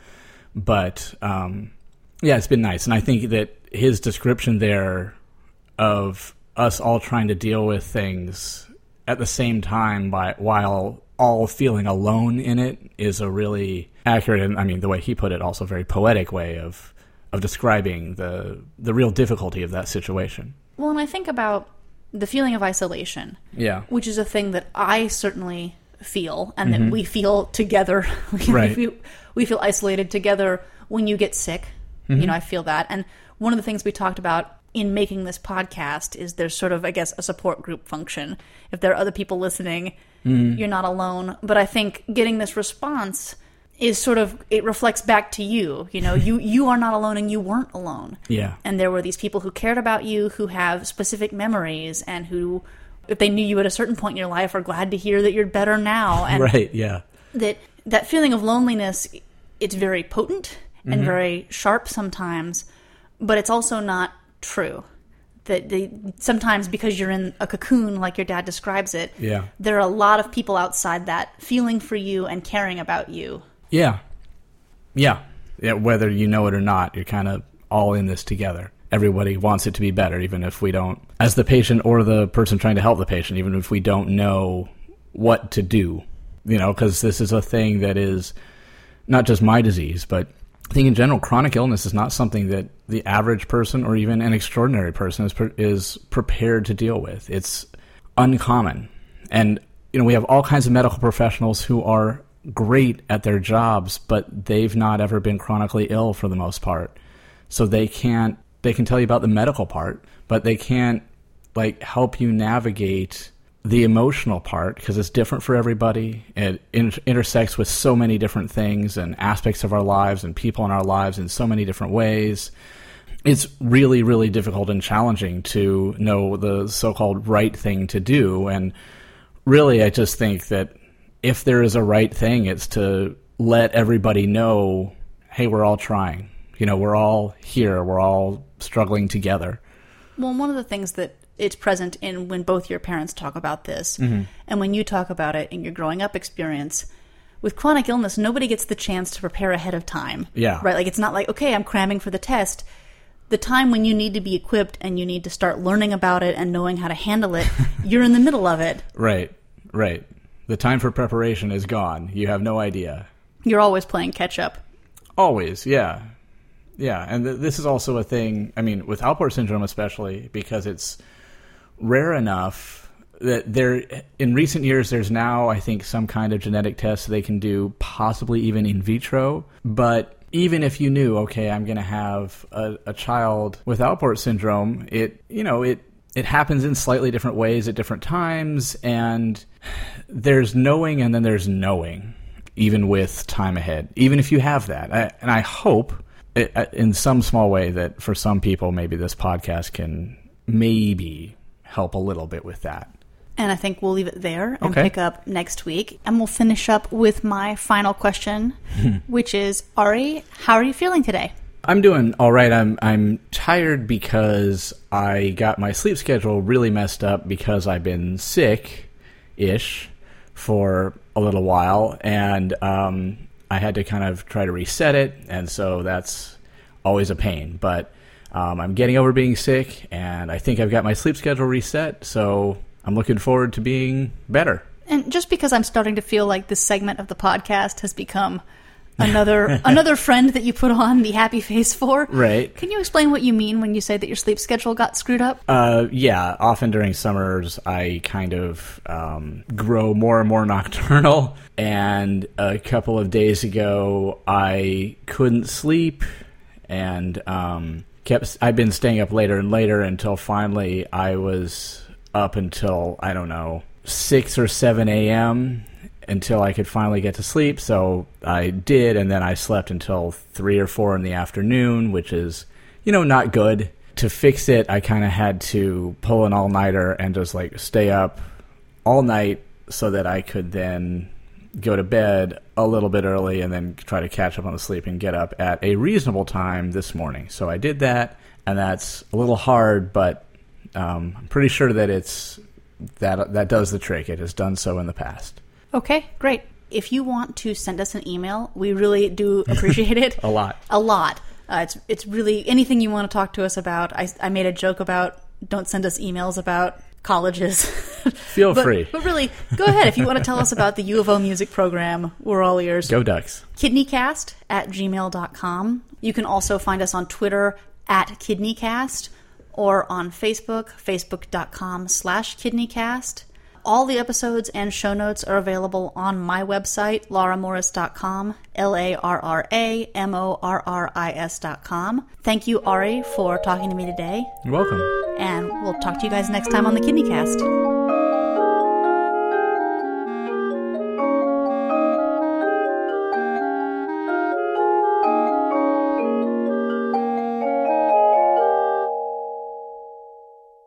But um, yeah, it's been nice, and I think that his description there of us all trying to deal with things at the same time, by while all feeling alone in it, is a really accurate, and I mean the way he put it, also very poetic way of of describing the the real difficulty of that situation. Well, and I think about the feeling of isolation. Yeah, which is a thing that I certainly feel and that mm-hmm. we feel together. Right. we, we feel isolated together when you get sick. You mm-hmm. know, I feel that. And one of the things we talked about in making this podcast is there's sort of, I guess, a support group function. If there are other people listening, mm. you're not alone. But I think getting this response is sort of it reflects back to you. You know, you you are not alone and you weren't alone yeah, and there were these people who cared about you who have specific memories and who if they knew you at a certain point in your life are glad to hear that you're better now and right, yeah, that that feeling of loneliness it's very potent Mm-hmm. and very sharp sometimes but it's also not true that they, sometimes because you're in a cocoon like your dad describes it Yeah. there are a lot of people outside that feeling for you and caring about you yeah, yeah, yeah. Whether you know it or not, you're kind of all in this together. Everybody wants it to be better, even if we don't, as the patient or the person trying to help the patient, even if we don't know what to do. You know, because this is a thing that is not just my disease, but I think in general, chronic illness is not something that the average person or even an extraordinary person is pre- is prepared to deal with. It's uncommon, and you know we have all kinds of medical professionals who are great at their jobs, but they've not ever been chronically ill for the most part, so they can't they can tell you about the medical part, but they can't like help you navigate the emotional part because it's different for everybody. It in- intersects with so many different things and aspects of our lives and people in our lives in so many different ways. It's really, really difficult and challenging to know the so called right thing to do. And really, I just think that if there is a right thing, it's to let everybody know hey, we're all trying. You know, we're all here, we're all struggling together. Well, one of the things that it's present in when both your parents talk about this mm-hmm. and when you talk about it in your growing up experience with chronic illness nobody gets the chance to prepare ahead of time Yeah. right like it's not like okay i'm cramming for the test the time when you need to be equipped and you need to start learning about it and knowing how to handle it you're in the middle of it Right, right. The time for preparation is gone. You have no idea. you're always playing catch up Always, yeah. Yeah, and th- this is also a thing, I mean, with Alport syndrome especially, because it's rare enough that there, in recent years, there's now, I think, some kind of genetic test they can do, possibly even in vitro. But even if you knew, okay, I'm going to have a, a child with Alport syndrome, it, you know, it, it happens in slightly different ways at different times, and there's knowing and then there's knowing even with time ahead, even if you have that. I, and I hope, it, uh, in some small way, that for some people, maybe this podcast can maybe help a little bit with that. And I think we'll leave it there and Okay. pick up next week. And we'll finish up with my final question, which is Ari, how are you feeling today? I'm doing all right. I'm I'm tired because I got my sleep schedule really messed up because I've been sick, ish, for a little while, and um, I had to kind of try to reset it, and so that's always a pain. But um, I'm getting over being sick, and I think I've got my sleep schedule reset, so I'm looking forward to being better. And just because I'm starting to feel like this segment of the podcast has become another another friend that you put on the happy face for. Right. Can you explain what you mean when you say that your sleep schedule got screwed up? Uh, yeah, often during summers, I kind of um, grow more and more nocturnal. And a couple of days ago, I couldn't sleep and um, kept. I've been staying up later and later until finally I was up until I don't know six or seven a.m. until I could finally get to sleep. So I did, and then I slept until three or four in the afternoon, which is you know not good to fix it, I kind of had to pull an all nighter and just like stay up all night so that I could then go to bed a little bit early and then try to catch up on the sleep and get up at a reasonable time this morning. So I did that, and that's a little hard, but um, I'm pretty sure that it's that that does the trick. It has done so in the past. Okay, great. If you want to send us an email, we really do appreciate it. A lot. A lot. Uh, it's it's really anything you want to talk to us about. I, I made a joke about don't send us emails about colleges. Feel but, free. But really, go ahead. If you want to tell us about the U of O music program, we're all ears. Go Ducks. kidneycast at gmail.com. You can also find us on Twitter at kidneycast or on Facebook, facebook.com slash kidneycast. All the episodes and show notes are available on my website, larramorris.com, L A R R A M O R R I S.com. Thank you, Ari, for talking to me today, You're welcome. and we'll talk to you guys next time on the KidneyCast.